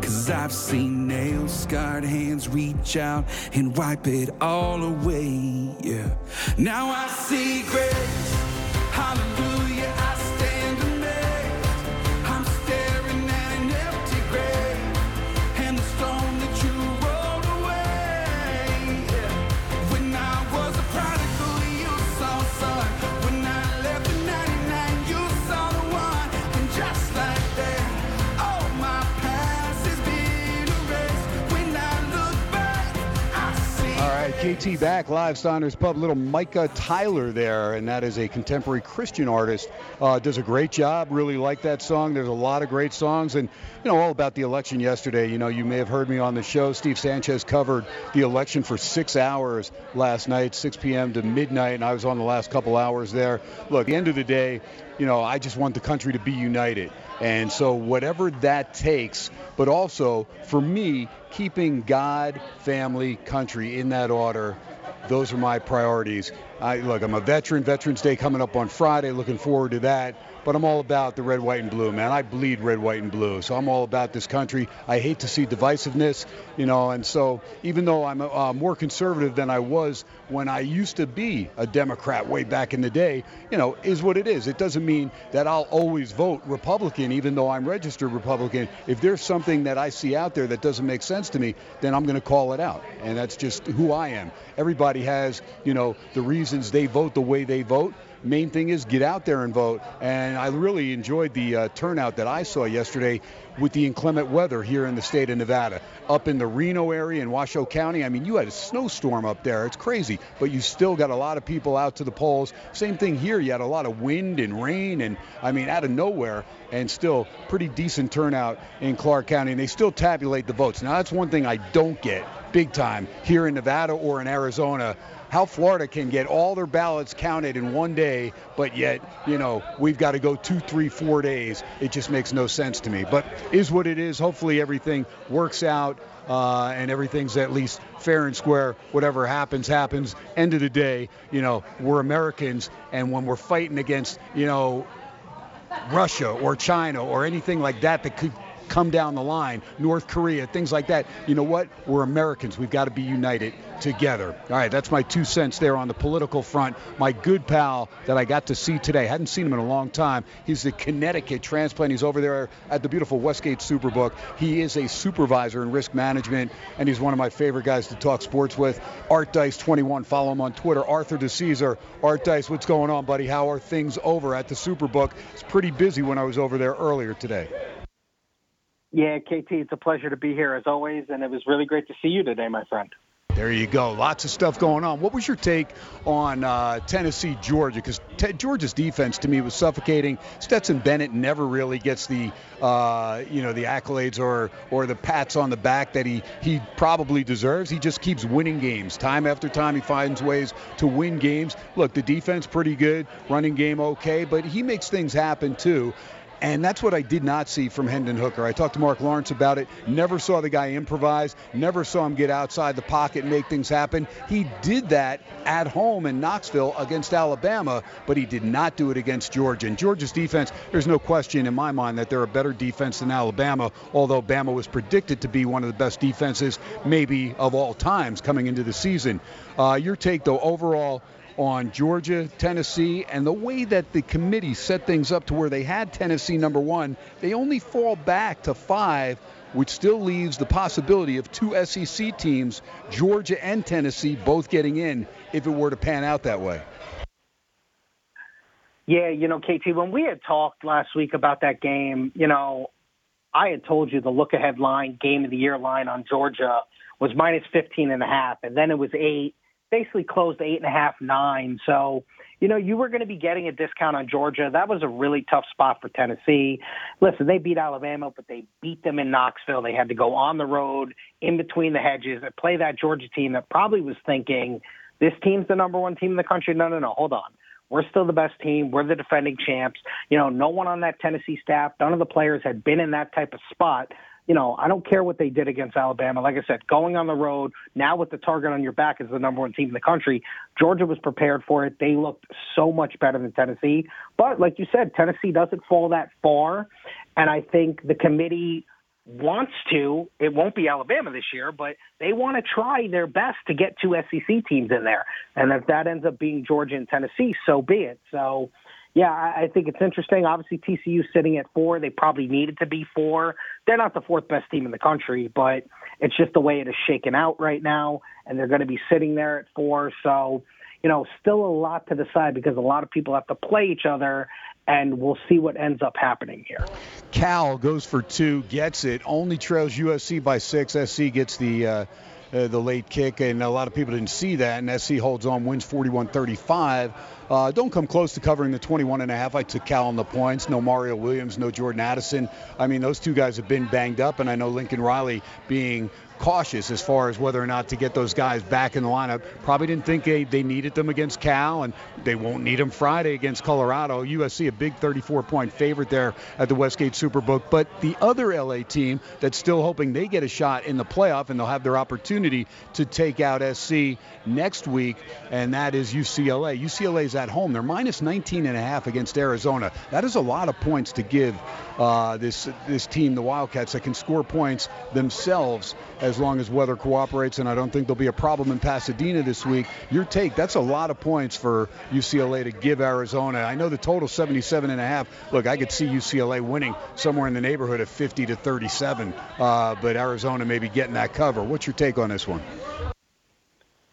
Cause I've seen nail scarred hands reach out and wipe it all away. Yeah. Now I see grace. Hallelujah. KT back live, Steiner's Pub. Little Micah Tyler there, and that is a contemporary Christian artist. Uh, does a great job. Really like that song. There's a lot of great songs, and you know all about the election yesterday. You know, you may have heard me on the show. Steve Sanchez covered the election for six hours last night, 6 p.m. to midnight, and I was on the last couple hours there. Look, the end of the day, you know, I just want the country to be united. And so, whatever that takes, but also for me, keeping God, family, country in that order, those are my priorities. I look, I'm a veteran. Veterans Day coming up on Friday. Looking forward to that. But I'm all about the red, white, and blue, man. I bleed red, white, and blue. So I'm all about this country. I hate to see divisiveness, you know. And so even though I'm uh, more conservative than I was when I used to be a Democrat way back in the day, you know, is what it is. It doesn't mean that I'll always vote Republican, even though I'm registered Republican. If there's something that I see out there that doesn't make sense to me, then I'm going to call it out. And that's just who I am. Everybody has, you know, the reasons they vote the way they vote. Main thing is get out there and vote. And I really enjoyed the uh, turnout that I saw yesterday with the inclement weather here in the state of Nevada. Up in the Reno area in Washoe County, I mean, you had a snowstorm up there. It's crazy, but you still got a lot of people out to the polls. Same thing here. You had a lot of wind and rain, and I mean, out of nowhere, and still pretty decent turnout in Clark County. And they still tabulate the votes. Now, that's one thing I don't get big time here in Nevada or in Arizona how Florida can get all their ballots counted in one day, but yet, you know, we've got to go two, three, four days. It just makes no sense to me. But is what it is. Hopefully everything works out. Uh, and everything's at least fair and square. Whatever happens, happens. End of the day, you know, we're Americans, and when we're fighting against, you know, Russia or China or anything like that that could come down the line, North Korea, things like that. You know what? We're Americans. We've got to be united together. All right, that's my two cents there on the political front. My good pal that I got to see today, hadn't seen him in a long time. He's the Connecticut transplant. He's over there at the beautiful Westgate Superbook. He is a supervisor in risk management, and he's one of my favorite guys to talk sports with. Art Dice 21. Follow him on Twitter. Arthur DiCesare. Art Dice, what's going on, buddy? How are things over at the Superbook? It's pretty busy when I was over there earlier today. Yeah, KT, it's a pleasure to be here as always, and it was really great to see you today, my friend. There you go. Lots of stuff going on. What was your take on uh, Tennessee, Georgia? Because te- Georgia's defense to me was suffocating. Stetson Bennett never really gets the uh, you know the accolades or or the pats on the back that he he probably deserves. He just keeps winning games time after time. He finds ways to win games. Look, the defense pretty good, running game okay, but he makes things happen too. And that's what I did not see from Hendon Hooker. I talked to Marc Lawrence about it. Never saw the guy improvise. Never saw him get outside the pocket and make things happen. He did that at home in Knoxville against Alabama, but he did not do it against Georgia. And Georgia's defense, there's no question in my mind that they're a better defense than Alabama, although Bama was predicted to be one of the best defenses maybe of all times coming into the season. Uh, your take, though, overall, on Georgia, Tennessee, and the way that the committee set things up to where they had Tennessee number one, they only fall back to five, which still leaves the possibility of two SEC teams, Georgia and Tennessee, both getting in if it were to pan out that way. Yeah, you know, KT, when we had talked last week about that game, you know, I had told you the look ahead line, game of the year line on Georgia was minus 15 and a half, and then it was eight basically closed eight and a half, nine. So, you know, you were going to be getting a discount on Georgia. That was a really tough spot for Tennessee. Listen, they beat Alabama, but they beat them in Knoxville. They had to go on the road in between the hedges and play that Georgia team that probably was thinking, this team's the number one team in the country. No, no, no, hold on. We're still the best team. We're the defending champs. You know, no one on that Tennessee staff, none of the players had been in that type of spot you know, I don't care what they did against Alabama. Like I said, going on the road, now with the target on your back as the number one team in the country, Georgia was prepared for it. They looked so much better than Tennessee. But like you said, Tennessee doesn't fall that far. And I think the committee wants to. It won't be Alabama this year, but they want to try their best to get two SEC teams in there. And if that ends up being Georgia and Tennessee, so be it. So, yeah, I think it's interesting. Obviously, TCU sitting at four. They probably needed to be four. They're not the fourth best team in the country, but it's just the way it is shaken out right now, and they're going to be sitting there at four. So, you know, still a lot to decide because a lot of people have to play each other, and we'll see what ends up happening here. Cal goes for two, gets it, only trails USC by six. SC gets the. Uh, uh, the late kick, and a lot of people didn't see that. And SC holds on, wins 41-35. Uh, don't come close to covering the 21 and a half. I took Cal on the points. No Mario Williams, no Jordan Addison. I mean, those two guys have been banged up, and I know Lincoln Riley being cautious as far as whether or not to get those guys back in the lineup. Probably didn't think they, they needed them against Cal, and they won't need them Friday against Colorado. USC, a big 34 point favorite there at the Westgate Superbook. But the other LA team that's still hoping they get a shot in the playoff and they'll have their opportunity to take out SC next week, and that is UCLA. UCLA's at home. They're minus 19 and a half against Arizona. That is a lot of points to give uh, this this team, the Wildcats, that can score points themselves as long as weather cooperates, and I don't think there'll be a problem in Pasadena this week. Your take, that's a lot of points for UCLA to give Arizona. I know the total 77 and a half. Look, I could see UCLA winning somewhere in the neighborhood of 50 to 37, uh, but Arizona maybe getting that cover. What's your take on this one?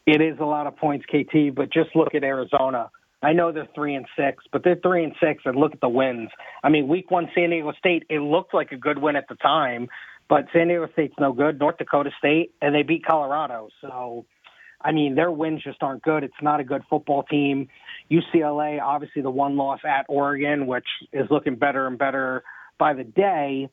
It is a lot of points, KT, but just look at Arizona. I know they're three and six, but they're three and six, and look at the wins. I mean, week one, San Diego State, it looked like a good win at the time, but San Diego State's no good. North Dakota State, and they beat Colorado. So, I mean, their wins just aren't good. It's not a good football team. UCLA, obviously, the one loss at Oregon, which is looking better and better by the day.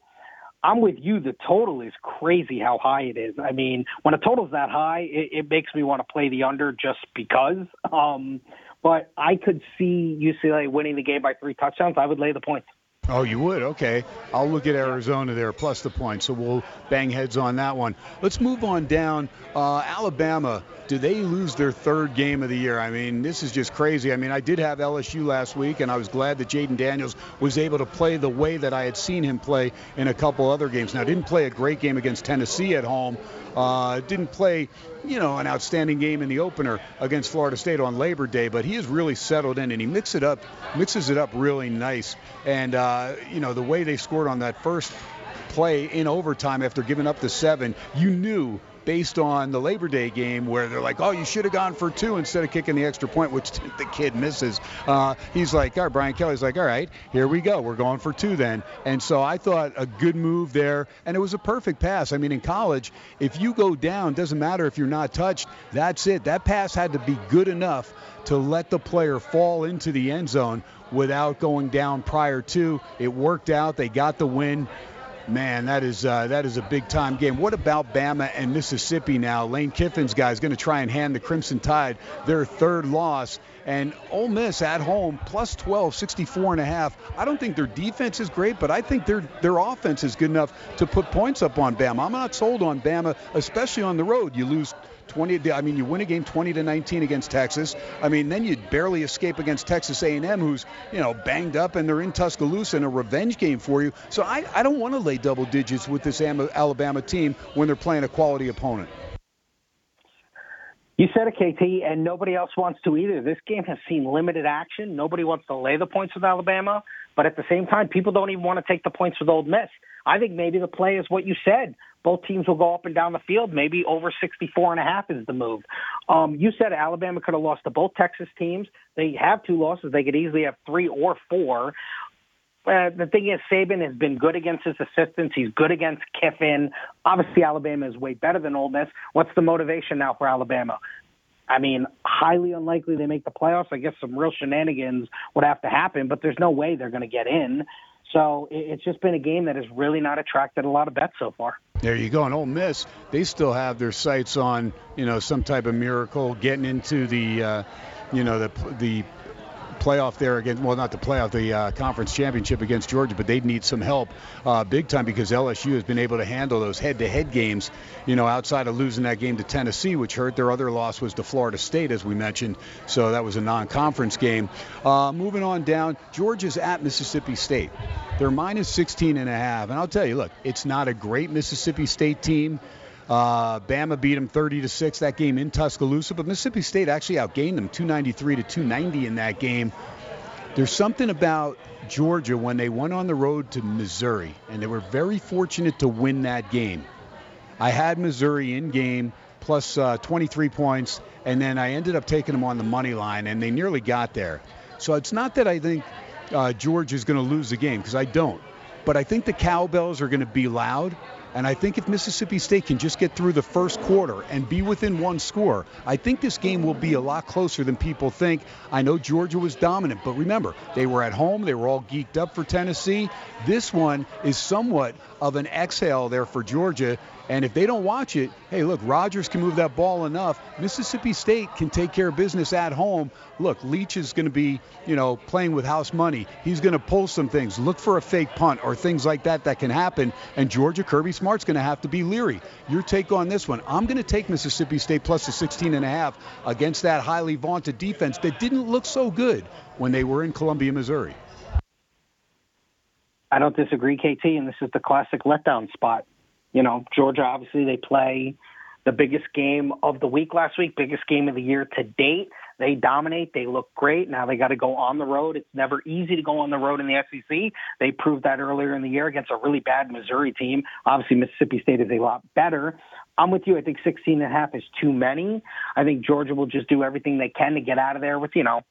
I'm with you. The total is crazy how high it is. I mean, when a total's that high, it, it makes me want to play the under just because. Um, but I could see UCLA winning the game by three touchdowns. I would lay the points. Oh, you would? Okay. I'll look at Arizona there, plus the points. So we'll bang heads on that one. Let's move on down. Uh, Alabama, do they lose their third game of the year? I mean, this is just crazy. I mean, I did have LSU last week, and I was glad that Jayden Daniels was able to play the way that I had seen him play in a couple other games. Now, didn't play a great game against Tennessee at home. Uh, didn't play, you know, an outstanding game in the opener against Florida State on Labor Day, but he has really settled in and he mixes it up, mixes it up really nice. And uh, you know, the way they scored on that first play in overtime after giving up the seven, you knew based on the Labor Day game where they're like, oh, you should have gone for two instead of kicking the extra point, which the kid misses. Uh, he's like, all right, Brian Kelly's like, all right, here we go. We're going for two then. And so I thought a good move there, and it was a perfect pass. I mean, in college, if you go down, doesn't matter if you're not touched, that's it. That pass had to be good enough to let the player fall into the end zone without going down prior to. It worked out. They got the win. Man, that is uh, that is a big time game. What about Bama and Mississippi now? Lane Kiffin's guy is going to try and hand the Crimson Tide their third loss. And Ole Miss at home plus 12, 64 and a half. I don't think their defense is great, but I think their their offense is good enough to put points up on Bama. I'm not sold on Bama, especially on the road. You lose 20. I mean, you win a game 20 to 19 against Texas. I mean, then you barely escape against Texas A&M, who's you know banged up, and they're in Tuscaloosa in a revenge game for you. So I, I don't want to lay double digits with this Alabama team when they're playing a quality opponent. You said it, KT, and nobody else wants to either. This game has seen limited action. Nobody wants to lay the points with Alabama, but at the same time, people don't even want to take the points with Ole Miss. I think maybe the play is what you said. Both teams will go up and down the field. Maybe over 64 and a half is the move. Um, you said Alabama could have lost to both Texas teams. They have two losses. They could easily have three or four. Uh, the thing is, Saban has been good against his assistants. He's good against Kiffin. Obviously, Alabama is way better than Ole Miss. What's the motivation now for Alabama? I mean, highly unlikely they make the playoffs. I guess some real shenanigans would have to happen, but there's no way they're going to get in. So it's just been a game that has really not attracted a lot of bets so far. There you go. And Ole Miss, they still have their sights on, you know, some type of miracle getting into the, uh, you know, the the playoff there against, well, not the playoff, the uh, conference championship against Georgia, but they'd need some help uh, big time because LSU has been able to handle those head-to-head games, you know, outside of losing that game to Tennessee, which hurt. Their other loss was to Florida State, as we mentioned, so that was a non-conference game. Uh, moving on down, Georgia's at Mississippi State. They're minus 16 and a half, and I'll tell you, look, it's not a great Mississippi State team. Uh, Bama beat them 30 to six that game in Tuscaloosa, but Mississippi State actually outgained them 293 to 290 in that game. There's something about Georgia when they went on the road to Missouri, and they were very fortunate to win that game. I had Missouri in game plus, uh, 23 points, and then I ended up taking them on the money line, and they nearly got there. So it's not that I think uh, Georgia is going to lose the game because I don't, but I think the cowbells are going to be loud, and I think if Mississippi State can just get through the first quarter and be within one score, I think this game will be a lot closer than people think. I know Georgia was dominant, but remember, they were at home. They were all geeked up for Tennessee. This one is somewhat of an exhale there for Georgia. And if they don't watch it, hey, look, Rogers can move that ball enough. Mississippi State can take care of business at home. Look, Leach is going to be, you know, playing with house money. He's going to pull some things. Look for a fake punt or things like that that can happen. And Georgia Kirby Smart's going to have to be leery. Your take on this one? I'm going to take Mississippi State plus the 16 and a half against that highly vaunted defense that didn't look so good when they were in Columbia, Missouri. I don't disagree, KT, and this is the classic letdown spot. You know, Georgia obviously they play the biggest game of the week last week, biggest game of the year to date. They dominate. They look great. Now they got to go on the road. It's never easy to go on the road in the SEC. They proved that earlier in the year against a really bad Missouri team. Obviously, Mississippi State is a lot better. I'm with you. I think 16 and a half is too many. I think Georgia will just do everything they can to get out of there with, you know,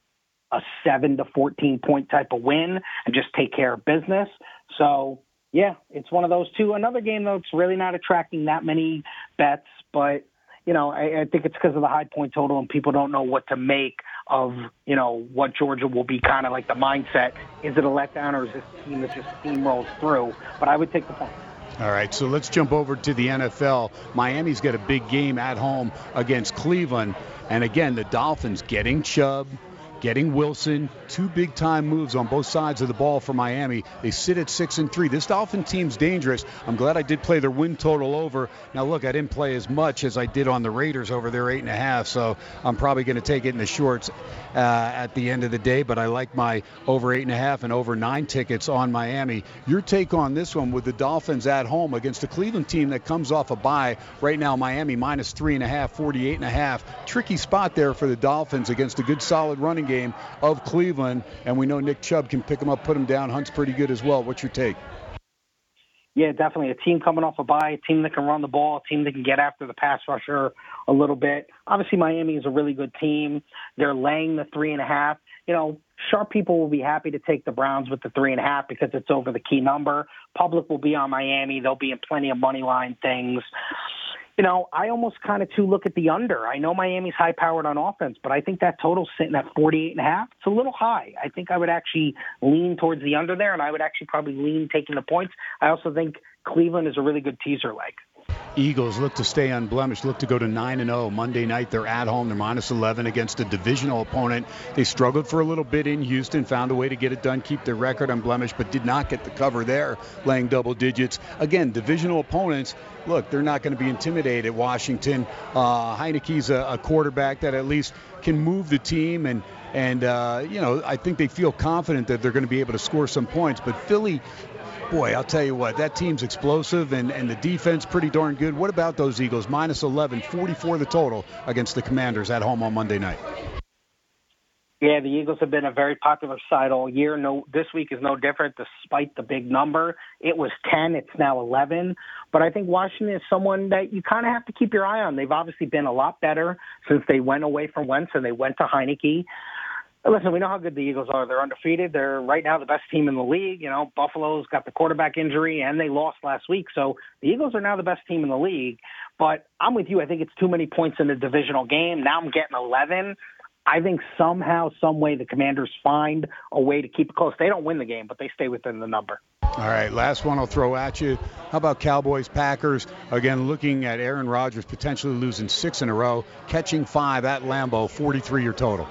a seven to 14 point type of win and just take care of business. So yeah, it's one of those two. Another game though, it's really not attracting that many bets, but you know, I, I think it's because of the high point total and people don't know what to make of, you know, what Georgia will be kind of like the mindset. Is it a letdown or is this team that just steamrolls through? But I would take the point. All right, so let's jump over to the NFL. Miami's got a big game at home against Cleveland. And again, the Dolphins getting Chubb, getting Wilson. Two big time moves on both sides of the ball for Miami. They sit at six and three. This Dolphin team's dangerous. I'm glad I did play their win total over. Now look, I didn't play as much as I did on the Raiders over there eight and a half, so I'm probably going to take it in the shorts uh, at the end of the day. But I like my over eight and a half and over nine tickets on Miami. Your take on this one with the Dolphins at home against the Cleveland team that comes off a bye right now? Miami minus three and a half, 48 and a half. Tricky spot there for the Dolphins against a good solid running game of Cleveland, and we know Nick Chubb can pick him up, put him down. Hunt's pretty good as well. What's your take? Yeah, definitely a team coming off a bye, a team that can run the ball, a team that can get after the pass rusher a little bit. Obviously, Miami is a really good team. They're laying the three and a half. You know, sharp people will be happy to take the Browns with the three and a half because it's over the key number. Public will be on Miami. They'll be in plenty of money line things you know, I almost kind of too look at the under. I know Miami's high powered on offense, but I think that total's sitting at 48 and a half. It's a little high. I think I would actually lean towards the under there, and I would actually probably lean taking the points. I also think Cleveland is a really good teaser leg. Eagles look to stay unblemished, look to go to 9 and 0. Monday night they're at home, they're minus 11 against a divisional opponent. They struggled for a little bit in Houston, found a way to get it done, keep their record unblemished, but did not get the cover there, laying double digits. Again, divisional opponents, look, they're not going to be intimidated. Washington, uh, Heinicke's a, a quarterback that at least can move the team and and uh, you know I think they feel confident that they're going to be able to score some points. But Philly, boy, I'll tell you what, that team's explosive and, and the defense pretty darn good. What about those Eagles? Minus 11, 44 the total against the Commanders at home on Monday night. Yeah, the Eagles have been a very popular side all year. No, this week is no different. Despite the big number, it was 10. It's now 11. But I think Washington is someone that you kind of have to keep your eye on. They've obviously been a lot better since they went away from Wentz and they went to Heinicke. Listen, we know how good the Eagles are. They're undefeated. They're right now the best team in the league. You know, Buffalo's got the quarterback injury and they lost last week. So the Eagles are now the best team in the league. But I'm with you. I think it's too many points in a divisional game. Now I'm getting 11. I think somehow, some way, the Commanders find a way to keep it close. They don't win the game, but they stay within the number. All right, last one I'll throw at you. How about Cowboys Packers? Again, looking at Aaron Rodgers potentially losing six in a row, catching five at Lambeau, 43 your total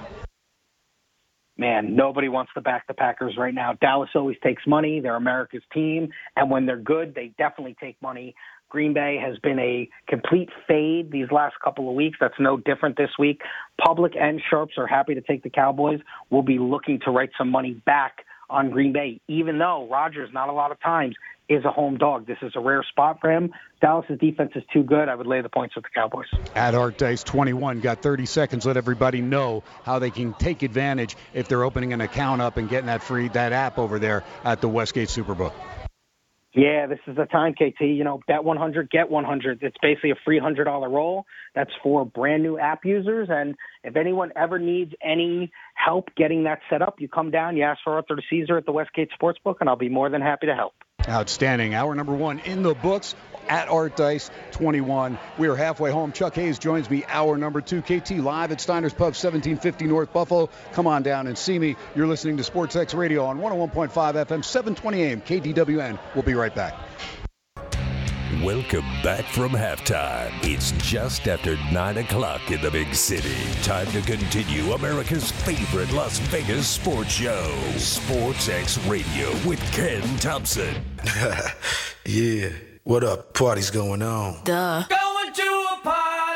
man, nobody wants to back the Packers right now. Dallas always takes money. They're America's team. And when they're good, they definitely take money. Green Bay has been a complete fade these last couple of weeks. That's no different this week. Public and Sharps are happy to take the Cowboys. We'll be looking to write some money back on Green Bay, even though Rodgers, not a lot of times, is a home dog. This is a rare spot for him. Dallas's defense is too good. I would lay the points with the Cowboys. At Art Dice 21, got 30 seconds. Let everybody know how they can take advantage if they're opening an account up and getting that free that app over there at the Westgate Superbook. Yeah, this is the time, KT. You know, bet 100, get 100. It's basically a free $100 roll. That's for brand new app users. And if anyone ever needs any help getting that set up, you come down, you ask for Arthur Caesar at the Westgate Sportsbook, and I'll be more than happy to help. Outstanding. Hour number one in the books at Art Dice 21. We are halfway home. Chuck Hayes joins me. Hour number two. KT live at Steiner's Pub, 1750 North Buffalo. Come on down and see me. You're listening to Sports X Radio on 101.5 FM, 720 AM, KDWN. We'll be right back. Welcome back from halftime. It's just after 9 o'clock in the big city. Time to continue America's favorite Las Vegas sports show, Sports X Radio with Ken Thomson. yeah. What up? Party's going on. Duh. Going to a party.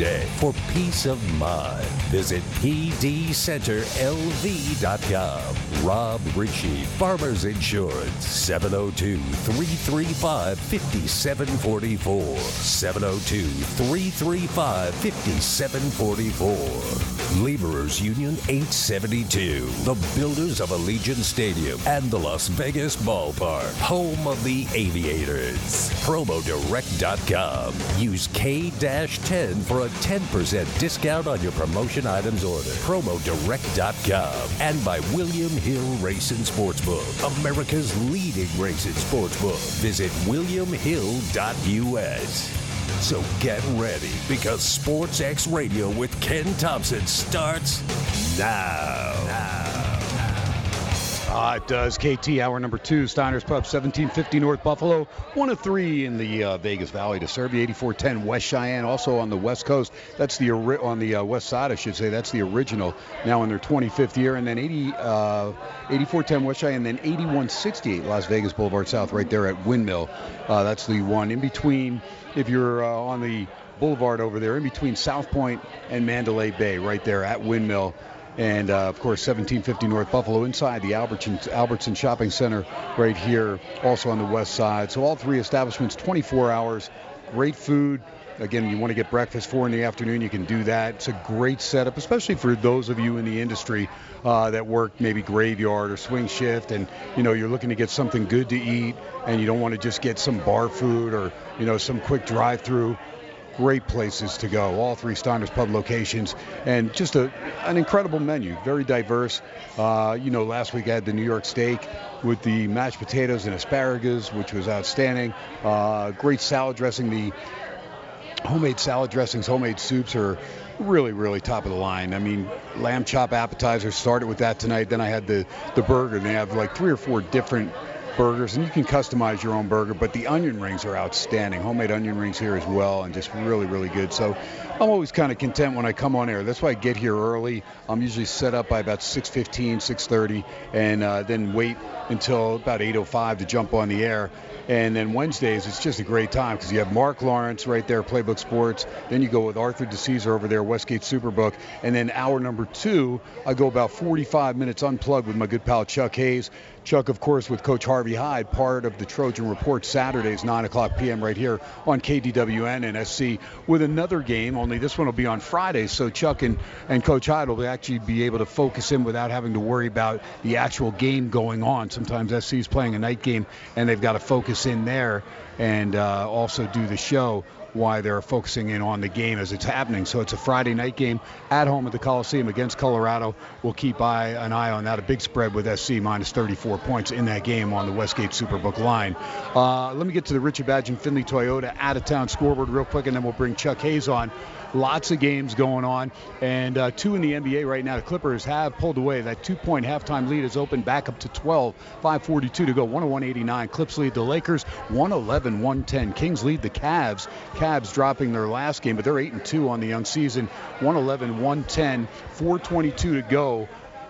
day for peace of mind. Visit pdcenterlv.com. Rob Ritchie, Farmers Insurance, 702 335 5744. 702 335 5744. Laborers Union 872, the builders of Allegiant Stadium and the Las Vegas Ballpark, home of the Aviators. Promodirect.com. Use K-10 for a 10% discount on your promotion items order. Promodirect.com. And by William Hill Racing Sportsbook, America's leading racing sportsbook. Visit williamhill.us. So get ready because Sports X Radio with Ken Thomson starts now. Ah, it does. KT hour number two, Steiner's Pub, 1750 North Buffalo. One of three in the uh, Vegas Valley to serve you. 8410 West Cheyenne, also on the West Coast. That's the original, on the uh, West Side, I should say. That's the original. Now in their 25th year, and then 80 uh, 8410 West Cheyenne, then 8168 Las Vegas Boulevard South, right there at Windmill. Uh, that's the one in between. If you're uh, on the Boulevard over there, in between South Point and Mandalay Bay, right there at Windmill and uh, of course 1750 North Buffalo inside the Albertson, Albertson Shopping Center right here, also on the west side. So all three establishments, 24 hours, great food. Again, you want to get breakfast four in the afternoon, you can do that. It's a great setup, especially for those of you in the industry uh, that work maybe graveyard or swing shift, and you know you're looking to get something good to eat, and you don't want to just get some bar food or you know some quick drive-through great places to go. All three Steiner's Pub locations, and just a, an incredible menu, very diverse. Uh, you know, last week I had the New York steak with the mashed potatoes and asparagus, which was outstanding. Uh, great salad dressing. The homemade salad dressings, homemade soups are really, really top of the line. I mean, lamb chop appetizer started with that tonight. Then I had the the burger. They have like three or four different burgers, and you can customize your own burger. But the onion rings are outstanding. Homemade onion rings here as well, and just really, really good. So I'm always kind of content when I come on air. That's why I get here early. I'm usually set up by about 6:15, 6:30, and uh, then wait until about 8:05 to jump on the air. And then Wednesdays, it's just a great time because you have Marc Lawrence right there, Playbook Sports. Then you go with Arthur DiCesare over there, Westgate Superbook. And then hour number two, I go about 45 minutes unplugged with my good pal Chuck Hayes. Chuck, of course, with Coach Harvey Hyde, part of the Trojan Report Saturdays, 9 o'clock p.m. right here on KDWN and SC with another game, only this one will be on Friday. So Chuck and, and Coach Hyde will actually be able to focus in without having to worry about the actual game going on. Sometimes SC is playing a night game and they've got to focus in there and uh, also do the show why they're focusing in on the game as it's happening. So it's a Friday night game at home at the Coliseum against Colorado. We'll keep eye, an eye on that. A big spread with SC minus 34 points in that game on the Westgate Superbook line. Uh, let me get to the Richard Badge and Findlay Toyota out of town scoreboard real quick, and then we'll bring Chuck Hayes on. Lots of games going on, and uh, two in the NBA right now. The Clippers have pulled away. That two-point halftime lead is open back up to 12. 5:42 to go. 101-89. Clips lead the Lakers. 111-110. Kings lead the Cavs. Cavs dropping their last game, but they're 8 and 2 on the young season. 111-110. 4:22 to go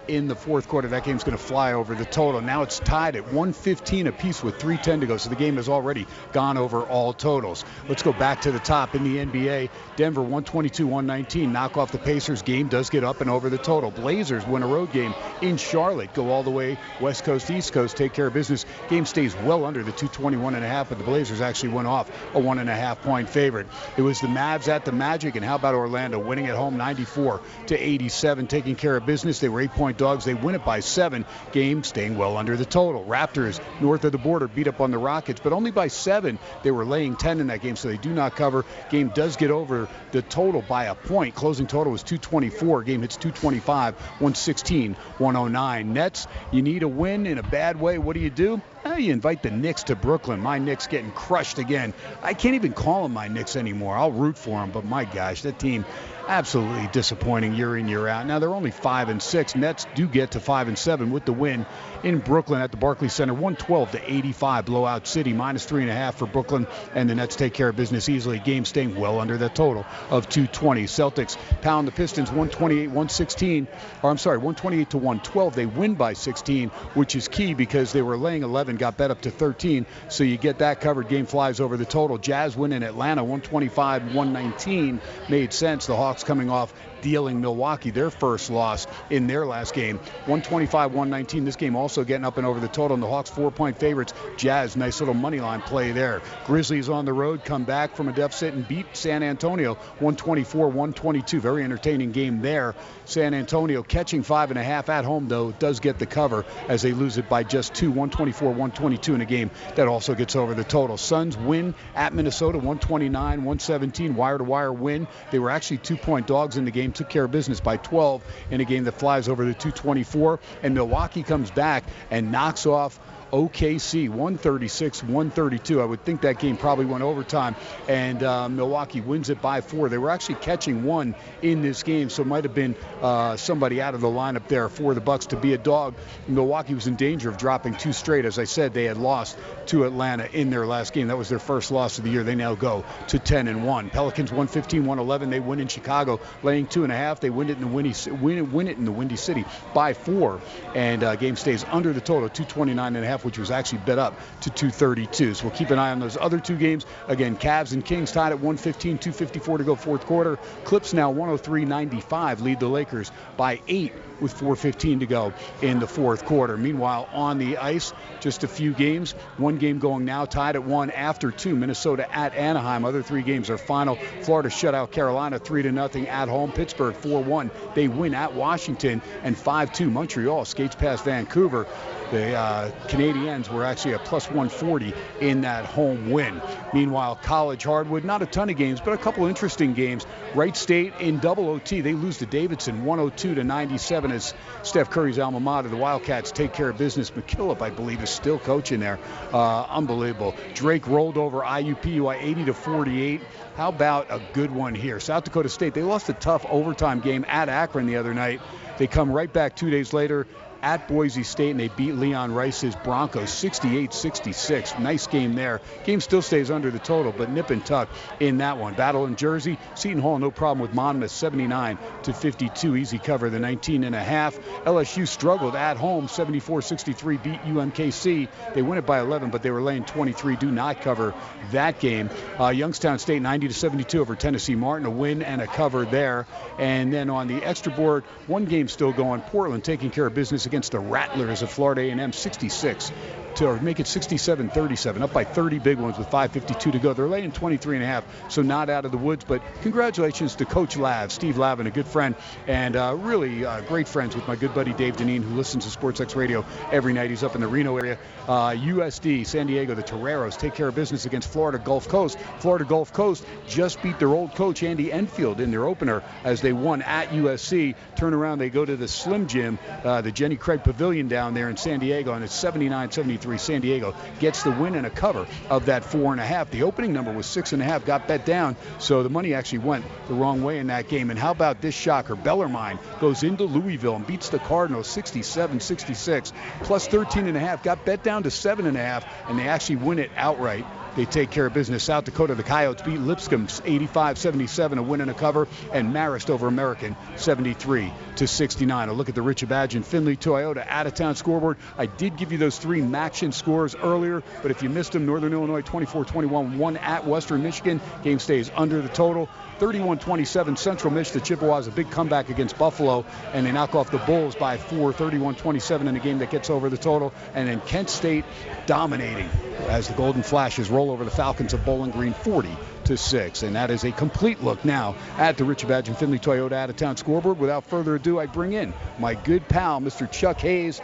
in the fourth quarter. That game's going to fly over the total. Now it's tied at 115 apiece with 310 to go. So the game has already gone over all totals. Let's go back to the top in the NBA. Denver 122-119 knock off the Pacers. Game does get up and over the total. Blazers win a road game in Charlotte. Go all the way West Coast, East Coast. Take care of business. Game stays well under the 221 and a half, but the Blazers actually went off a one and a half point favorite. It was the Mavs at the Magic, and how about Orlando winning at home 94 to 87, taking care of business. They were eight point dogs. They win it by seven. Game staying well under the total. Raptors north of the border beat up on the Rockets, but only by seven. They were laying 10 in that game, so they do not cover. Game does get over the total by a point. Closing total was 224. Game hits 225, 116, 109. Nets, you need a win in a bad way. What do you do? Eh, you invite the Knicks to Brooklyn. My Knicks getting crushed again. I can't even call them my Knicks anymore. I'll root for them, but my gosh, that team absolutely disappointing year in year out. Now they're only five and six. Nets do get to five and seven with the win in Brooklyn at the Barclays Center, 112 to 85, blowout city, minus three and a half for Brooklyn, and the Nets take care of business easily. Game staying well under the total of 220. Celtics pound the Pistons 128-116, or I'm sorry, 128 to 112. They win by 16, which is key because they were laying 11 11, got bet up to 13. So you get that covered. Game flies over the total. Jazz win in Atlanta 125 119. Made sense. The Hawks coming off dealing Milwaukee their first loss in their last game. 125 119. This game also getting up and over the total. And the Hawks four point favorites. Jazz, nice little money line play there. Grizzlies on the road come back from a deficit and beat San Antonio 124 122. Very entertaining game there. San Antonio catching five and a half at home, though, does get the cover as they lose it by just two 124 122 in a game that also gets over the total. Suns win at Minnesota 129 117. Wire to wire win. They were actually two point dogs in the game took care of business by 12 in a game that flies over the 224. And Milwaukee comes back and knocks off OKC 136 132. I would think that game probably went overtime, and uh, Milwaukee wins it by four. They were actually catching one in this game, so it might have been uh, somebody out of the lineup there for the Bucks to be a dog. Milwaukee was in danger of dropping two straight. As I said, they had lost to Atlanta in their last game. That was their first loss of the year. They now go to 10 and one. Pelicans 115 111. They win in Chicago, laying two and a half. They win it in the windy win, win it in the Windy City by four, and uh, game stays under the total 229 and a half half, which was actually bet up to 232. So we'll keep an eye on those other two games. Again, Cavs and Kings tied at 115, 254 to go fourth quarter. Clips now 103.95 lead the Lakers by eight with 4.15 to go in the fourth quarter. Meanwhile, on the ice, just a few games. One game going now tied at one after two. Minnesota at Anaheim. Other three games are final. Florida shut out Carolina 3 to nothing at home. Pittsburgh 4 1. They win at Washington and 5 2. Montreal skates past Vancouver. The uh, Canadiens were actually a plus 140 in that home win. Meanwhile, college hardwood, not a ton of games, but a couple interesting games. Wright State in double OT, they lose to Davidson 102 to 97 as Steph Curry's alma mater. The Wildcats take care of business. McKillop, I believe, is still coaching there. Uh, unbelievable. Drake rolled over IUPUI 80 to 48. How about a good one here? South Dakota State, they lost a tough overtime game at Akron the other night. They come right back two days later at Boise State, and they beat Leon Rice's Broncos 68-66. Nice game there. Game still stays under the total, but nip and tuck in that one. Battle in Jersey. Seton Hall, no problem with Monmouth, 79 to 52. Easy cover, the 19 and a half. LSU struggled at home, 74-63, beat UMKC. They win it by 11, but they were laying 23. Do not cover that game. Uh, Youngstown State 90 to 72 over Tennessee Martin, a win and a cover there. And then on the extra board, one game still going. Portland taking care of business against the Rattlers of Florida A&M 66 to make it 67-37, up by 30 big ones with 5:52 to go. They're laying 23 and a half, so not out of the woods. But congratulations to Coach Lav, Steve Lavin, a good friend and uh, really uh, great friends with my good buddy Dave Deneen, who listens to SportsX Radio every night. He's up in the Reno area. Uh, USD, San Diego, the Toreros take care of business against Florida Gulf Coast. Florida Gulf Coast just beat their old coach Andy Enfield in their opener as they won at USC. Turn around, they go to the Slim Gym, uh, the Jenny Craig Pavilion down there in San Diego, and it's 79-73 San Diego gets the win and a cover of that four and a half. The opening number was six and a half, got bet down, so the money actually went the wrong way in that game. And how about this shocker? Bellarmine goes into Louisville and beats the Cardinals 67-66, plus 13 and a half, got bet down to seven and a half, and they actually win it outright they take care of business. South Dakota, the Coyotes beat Lipscomb 85-77, a win and a cover, and Marist over American 73 to 69. A look at the Rich Badge Findlay Toyota out-of-town scoreboard. I did give you those three MACtion scores earlier, but if you missed them, Northern Illinois 24-21, one at Western Michigan. Game stays under the total. 31-27 Central Mich. The Chippewas a big comeback against Buffalo, and they knock off the Bulls by four, 31-27 in a game that gets over the total. And then Kent State dominating as the Golden Flashes roll over the Falcons of Bowling Green 40 to 6. And that is a complete look now at the Richard Badge and Findlay Toyota out of town scoreboard. Without further ado, I bring in my good pal, Mr. Chuck Hayes.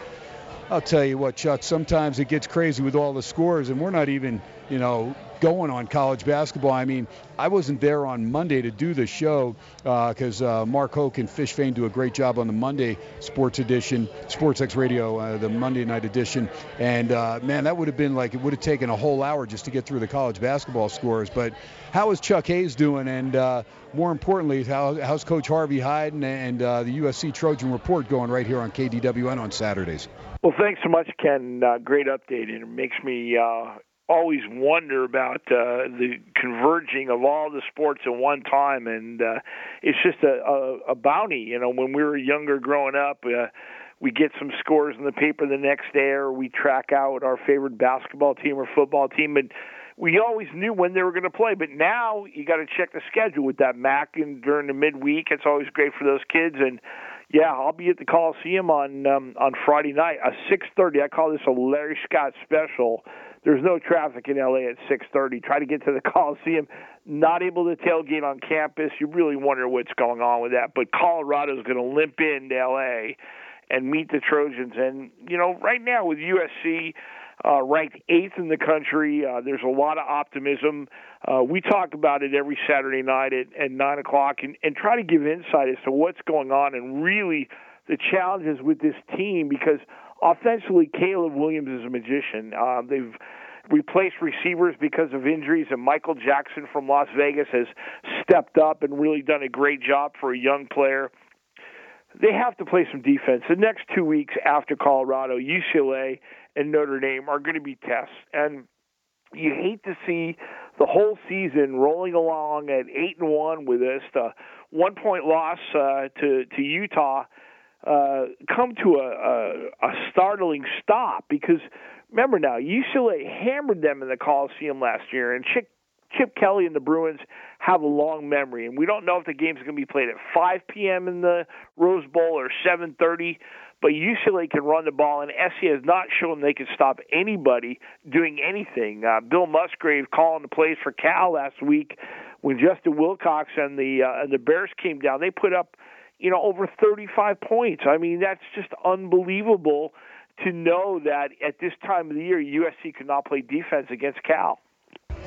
I'll tell you what, Chuck, sometimes it gets crazy with all the scores, and we're not even, you know, going on college basketball. I mean, I wasn't there on Monday to do the show because uh, uh, Mark Hoke and Fish Fane do a great job on the Monday Sports Edition, SportsX Radio, uh, the Monday night edition. And uh, man, that would have been like it would have taken a whole hour just to get through the college basketball scores. But how is Chuck Hayes doing? And uh, more importantly, how, how's Coach Harvey Hyde and, and uh, the USC Trojan Report going right here on KDWN on Saturdays? Well, thanks so much, Ken. great update, and it makes me always wonder about uh, the converging of all the sports at one time, and uh, it's just a, a, a bounty. You know, when we were younger growing up, uh, we get some scores in the paper the next day, or we track out our favorite basketball team or football team, and we always knew when they were going to play. But now you got to check the schedule with that MAC and during the midweek. It's always great for those kids and yeah, I'll be at the Coliseum on um, on Friday night, a 6:30. I call this a Larry Scott special. There's no traffic in LA at 6:30. Try to get to the Coliseum. Not able to tailgate on campus. You really wonder what's going on with that. But Colorado's going to limp into LA and meet the Trojans. And you know, right now with USC uh, ranked eighth in the country. Uh, there's a lot of optimism. Uh, we talk about it every Saturday night at, at 9 o'clock and, and try to give insight as to what's going on and really the challenges with this team because offensively, Caleb Williams is a magician. Uh, they've replaced receivers because of injuries, and Michael Jackson from Las Vegas has stepped up and really done a great job for a young player. They have to play some defense. The next two weeks after Colorado, UCLA and Notre Dame are going to be tests. And you hate to see the whole season rolling along at eight and one with this the one point loss uh, to to Utah uh, come to a, a, a startling stop because remember now UCLA hammered them in the Coliseum last year and Chip, Chip Kelly and the Bruins have a long memory and we don't know if the game's going to be played at 5 p.m. in the Rose Bowl or 7:30 but UCLA can run the ball, and SC has not shown they can stop anybody doing anything. Uh, Bill Musgrave calling the plays for Cal last week when Justin Wilcox and the uh, and the Bears came down. They put up, you know, over 35 points. I mean, that's just unbelievable to know that at this time of the year, USC could not play defense against Cal.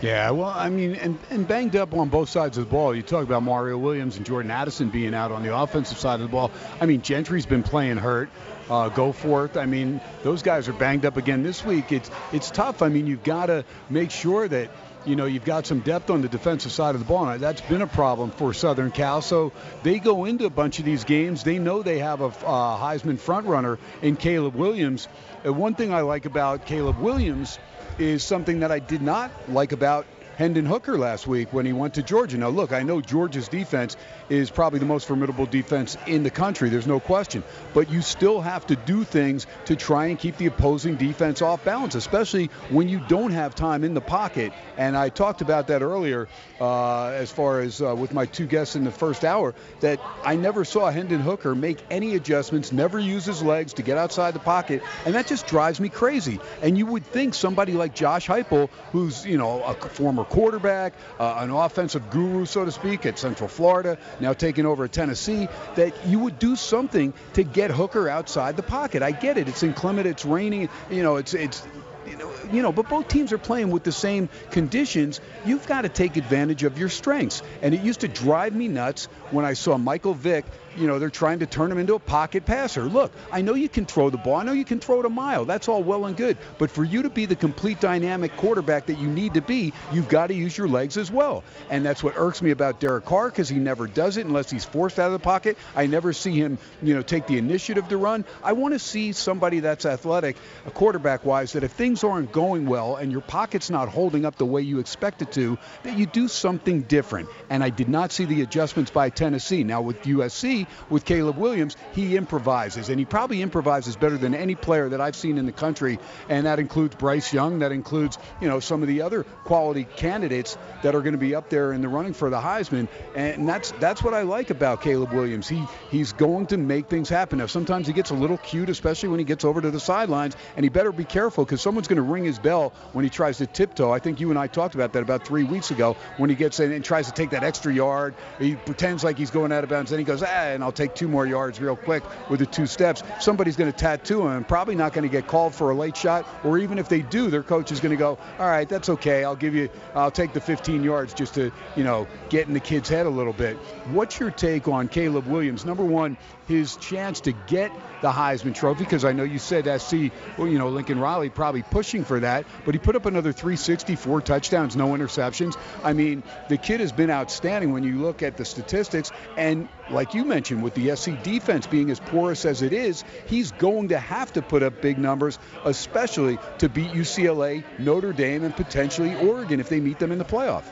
Yeah, well, I mean, and, and banged up on both sides of the ball. You talk about Mario Williams and Jordan Addison being out on the offensive side of the ball. I mean, Gentry's been playing hurt. Uh, go forth. I mean, those guys are banged up again this week. It's it's tough. I mean, you've got to make sure that you know you've got some depth on the defensive side of the ball. And that's been a problem for Southern Cal. So they go into a bunch of these games. They know they have a uh, Heisman front runner in Caleb Williams. And one thing I like about Caleb Williams is something that I did not like about Hendon Hooker last week when he went to Georgia. Now, look, I know Georgia's defense is probably the most formidable defense in the country. There's no question. But you still have to do things to try and keep the opposing defense off balance, especially when you don't have time in the pocket. And I talked about that earlier uh, as far as uh, with my two guests in the first hour that I never saw Hendon Hooker make any adjustments, never use his legs to get outside the pocket. And that just drives me crazy. And you would think somebody like Josh Heupel, who's, you know, a former quarterback, uh, an offensive guru, so to speak, at Central Florida, now taking over at Tennessee, that you would do something to get Hooker outside the pocket. I get it. It's inclement. It's raining. You know, it's it's you know, you know, but both teams are playing with the same conditions. You've got to take advantage of your strengths. And it used to drive me nuts when I saw Michael Vick you know, they're trying to turn him into a pocket passer. Look, I know you can throw the ball. I know you can throw it a mile. That's all well and good. But for you to be the complete dynamic quarterback that you need to be, you've got to use your legs as well. And that's what irks me about Derek Carr because he never does it unless he's forced out of the pocket. I never see him, you know, take the initiative to run. I want to see somebody that's athletic, quarterback wise, that if things aren't going well and your pocket's not holding up the way you expect it to, that you do something different. And I did not see the adjustments by Tennessee. Now with USC, with Caleb Williams, he improvises, and he probably improvises better than any player that I've seen in the country, and that includes Bryce Young, that includes you know some of the other quality candidates that are going to be up there in the running for the Heisman, and that's that's what I like about Caleb Williams. He he's going to make things happen. Now sometimes he gets a little cute, especially when he gets over to the sidelines, and he better be careful because someone's going to ring his bell when he tries to tiptoe. I think you and I talked about that about three weeks ago when he gets in and tries to take that extra yard. He pretends like he's going out of bounds, then he goes, ah, and I'll take two more yards real quick with the two steps. Somebody's going to tattoo him and probably not going to get called for a late shot, or even if they do, their coach is going to go, all right, that's okay. I'll give you, I'll take the 15 yards just to, you know, get in the kid's head a little bit. What's your take on Caleb Williams? Number one, his chance to get the Heisman Trophy, because I know you said SC, well, you know, Lincoln Riley probably pushing for that, but he put up another 364 touchdowns, no interceptions. I mean, the kid has been outstanding when you look at the statistics, and like you mentioned, with the SC defense being as porous as it is, he's going to have to put up big numbers, especially to beat UCLA, Notre Dame, and potentially Oregon if they meet them in the playoff.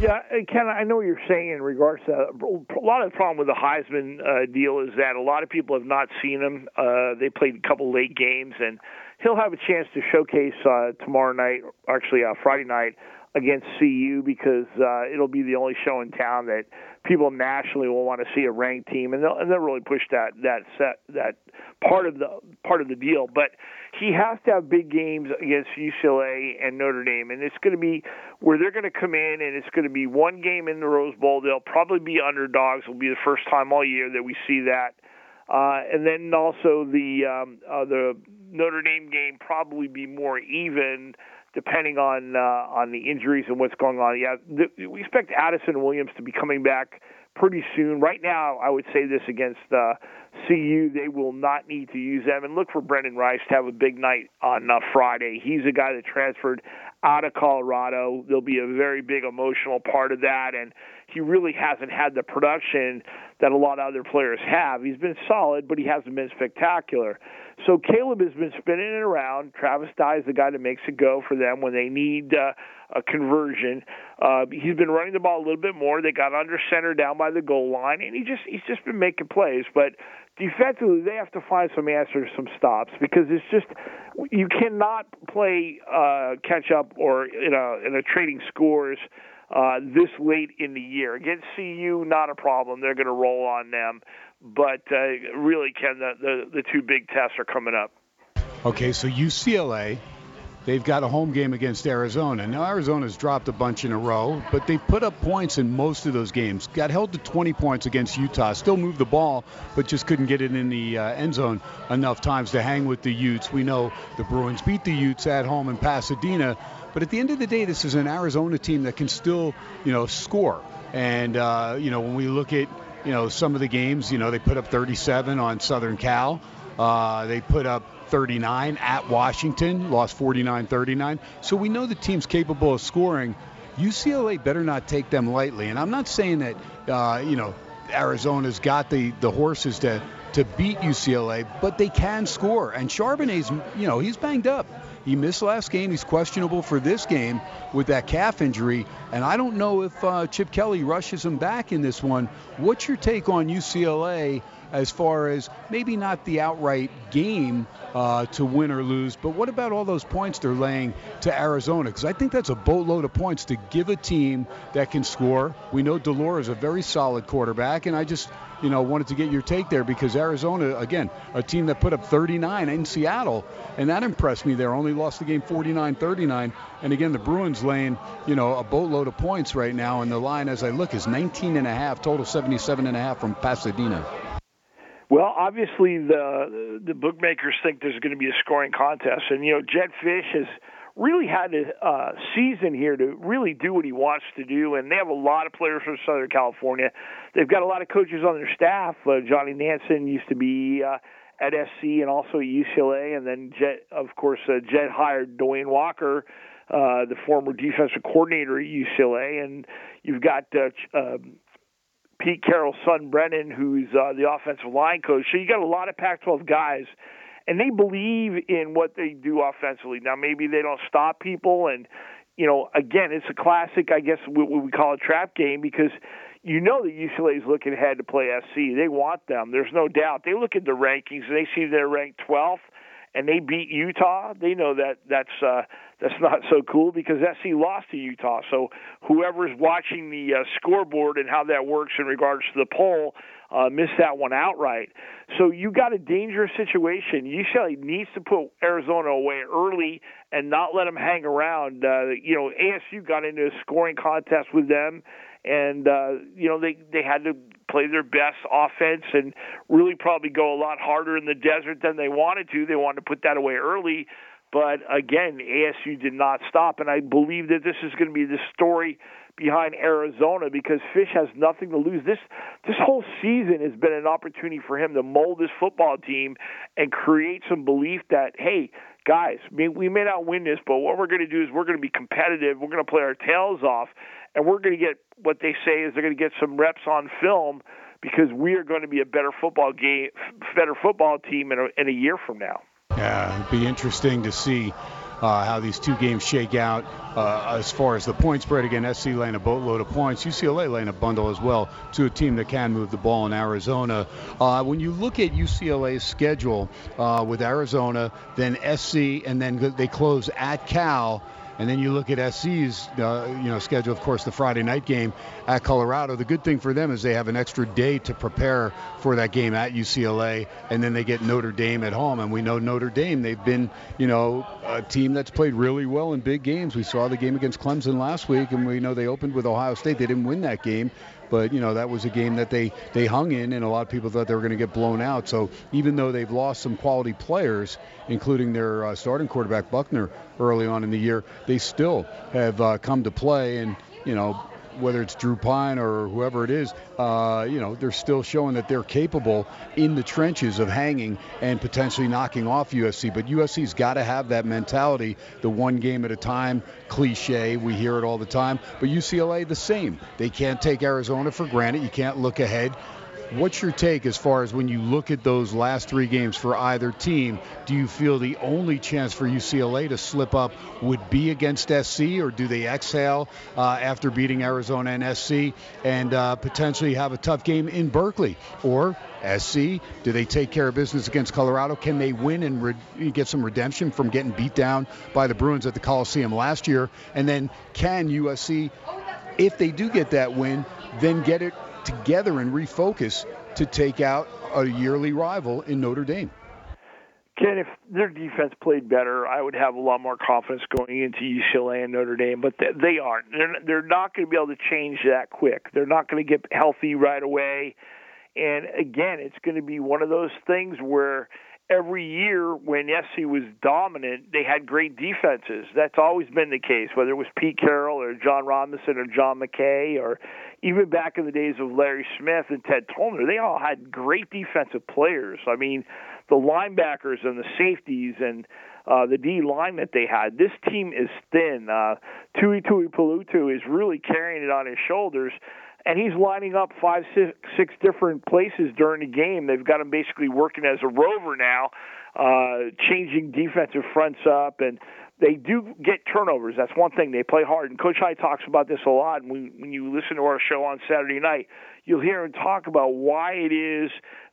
Yeah, Ken, I know what you're saying in regards to that. a lot of the problem with the Heisman uh, deal is that a lot of people have not seen him. Uh, they played a couple late games, and he'll have a chance to showcase uh, tomorrow night, actually uh, Friday night, against CU because uh, it'll be the only show in town that people nationally will want to see a ranked team, and they'll and they'll really push that that set that part of the part of the deal. But he has to have big games against UCLA and Notre Dame, and it's going to be where they're going to come in, and it's going to be one game in the Rose Bowl. They'll probably be underdogs. It'll be the first time all year that we see that. Uh, and then also the um, uh, the Notre Dame game probably be more even depending on uh, on the injuries and what's going on. Yeah, the, we expect Addison Williams to be coming back pretty soon. Right now, I would say this against uh, CU, they will not need to use them. And look for Brenden Rice to have a big night on uh, Friday. He's a guy that transferred out of Colorado. There'll be a very big emotional part of that, and he really hasn't had the production that a lot of other players have. He's been solid, but he hasn't been spectacular. So Caleb has been spinning it around. Travis Dye is the guy that makes it go for them when they need uh, a conversion. Uh, he's been running the ball a little bit more. They got under center down by the goal line, and he just he's just been making plays. But defensively, they have to find some answers, some stops, because it's just you cannot play uh, catch up or in a in a trading scores uh, this late in the year. Against CU, not a problem. They're going to roll on them, but uh, really, Ken, the, the the two big tests are coming up. Okay, so UCLA They've got a home game against Arizona. Now, Arizona's dropped a bunch in a row, but they put up points in most of those games. Got held to 20 points against Utah. Still moved the ball, but just couldn't get it in the uh, end zone enough times to hang with the Utes. We know the Bruins beat the Utes at home in Pasadena, but at the end of the day, this is an Arizona team that can still, you know, score. And uh, you know, when we look at you know some of the games, you know, they put up 37 on Southern Cal. Uh, they put up 39 at Washington, lost 49 39. So we know the team's capable of scoring. UCLA better not take them lightly. And I'm not saying that, uh, you know, Arizona's got the, the horses to, to beat UCLA, but they can score. And Charbonnet's, you know, he's banged up. He missed last game. He's questionable for this game with that calf injury. And I don't know if uh, Chip Kelly rushes him back in this one. What's your take on UCLA as far as maybe not the outright game uh, to win or lose, but what about all those points they're laying to Arizona? Because I think that's a boatload of points to give a team that can score. We know de is a very solid quarterback, and I just you know wanted to get your take there because Arizona, again, a team that put up 39 in Seattle, and that impressed me. There only lost the game 49-39, and again the Bruins laying you know a boatload of points right now, and the line as I look is 19 and a half, total 77 and a half from Pasadena. Well, obviously the the bookmakers think there's going to be a scoring contest, and you know Jedd Fisch has really had a uh, season here to really do what he wants to do, and they have a lot of players from Southern California. They've got a lot of coaches on their staff. Uh, Johnny Nansen used to be uh, at SC and also at UCLA, and then Jedd, of course, uh, Jedd hired DeWayne Walker. Uh, the former defensive coordinator at UCLA, and you've got uh, um, Pete Carroll's son Brennan, who's uh, the offensive line coach. So you got a lot of Pac-12 guys, and they believe in what they do offensively. Now maybe they don't stop people, and you know, again, it's a classic. I guess what we call a trap game because you know that UCLA is looking ahead to play SC. They want them. There's no doubt. They look at the rankings and they see they're ranked 12th and they beat Utah, they know that that's uh, that's not so cool because SC lost to Utah. So whoever's watching the uh, scoreboard and how that works in regards to the poll uh, missed that one outright. So you got a dangerous situation. UCLA needs to put Arizona away early and not let them hang around. Uh, you know, ASU got into a scoring contest with them, and uh, you know they they had to play their best offense and really probably go a lot harder in the desert than they wanted to. They wanted to put that away early. But again, ASU did not stop. And I believe that this is going to be the story behind Arizona because Fisch has nothing to lose. This this whole season has been an opportunity for him to mold this football team and create some belief that hey, guys, we may not win this, but what we're going to do is we're going to be competitive. We're going to play our tails off, and we're going to get what they say is they're going to get some reps on film because we are going to be a better football game, better football team in a, in a year from now. Yeah, it'd be interesting to see uh, how these two games shake out uh, as far as the point spread. Again, SC laying a boatload of points. UCLA laying a bundle as well to a team that can move the ball in Arizona. Uh, when you look at UCLA's schedule uh, with Arizona, then SC, and then they close at Cal. And then you look at SC's, uh, you know, schedule. Of course, the Friday night game at Colorado. The good thing for them is they have an extra day to prepare for that game at UCLA, and then they get Notre Dame at home. And we know Notre Dame; they've been, you know, a team that's played really well in big games. We saw the game against Clemson last week, and we know they opened with Ohio State. They didn't win that game, but you know that was a game that they they hung in, and a lot of people thought they were going to get blown out. So even though they've lost some quality players, including their uh, starting quarterback Buchner early on in the year, they still have uh, come to play, and you know whether it's Drew Pyne or whoever it is, uh, you know, they're still showing that they're capable in the trenches of hanging and potentially knocking off USC. But USC's got to have that mentality, the one game at a time cliche. We hear it all the time. But UCLA, the same. They can't take Arizona for granted. You can't look ahead. What's your take as far as when you look at those last three games for either team? Do you feel the only chance for UCLA to slip up would be against SC, or do they exhale uh, after beating Arizona and SC and uh, potentially have a tough game in Berkeley? Or SC, do they take care of business against Colorado? Can they win and re- get some redemption from getting beat down by the Bruins at the Coliseum last year? And then can USC, if they do get that win, then get it together and refocus to take out a yearly rival in Notre Dame. Ken, if their defense played better, I would have a lot more confidence going into UCLA and Notre Dame. But they aren't. They're they're not going to be able to change that quick. They're not going to get healthy right away. And again, it's going to be one of those things where every year when SC was dominant, they had great defenses. That's always been the case, whether it was Pete Carroll or John Robinson or John McKay or even back in the days of Larry Smith and Ted Tollner. They all had great defensive players. I mean, the linebackers and the safeties and uh, the D line that they had. This team is thin. Uh, Tuli Tuipulotu is really carrying it on his shoulders and he's lining up five, six, six different places during the game. They've got him basically working as a rover now, uh, changing defensive fronts up, and they do get turnovers. That's one thing. They play hard, and Coach High talks about this a lot. And when, when you listen to our show on Saturday night, you'll hear him talk about why it is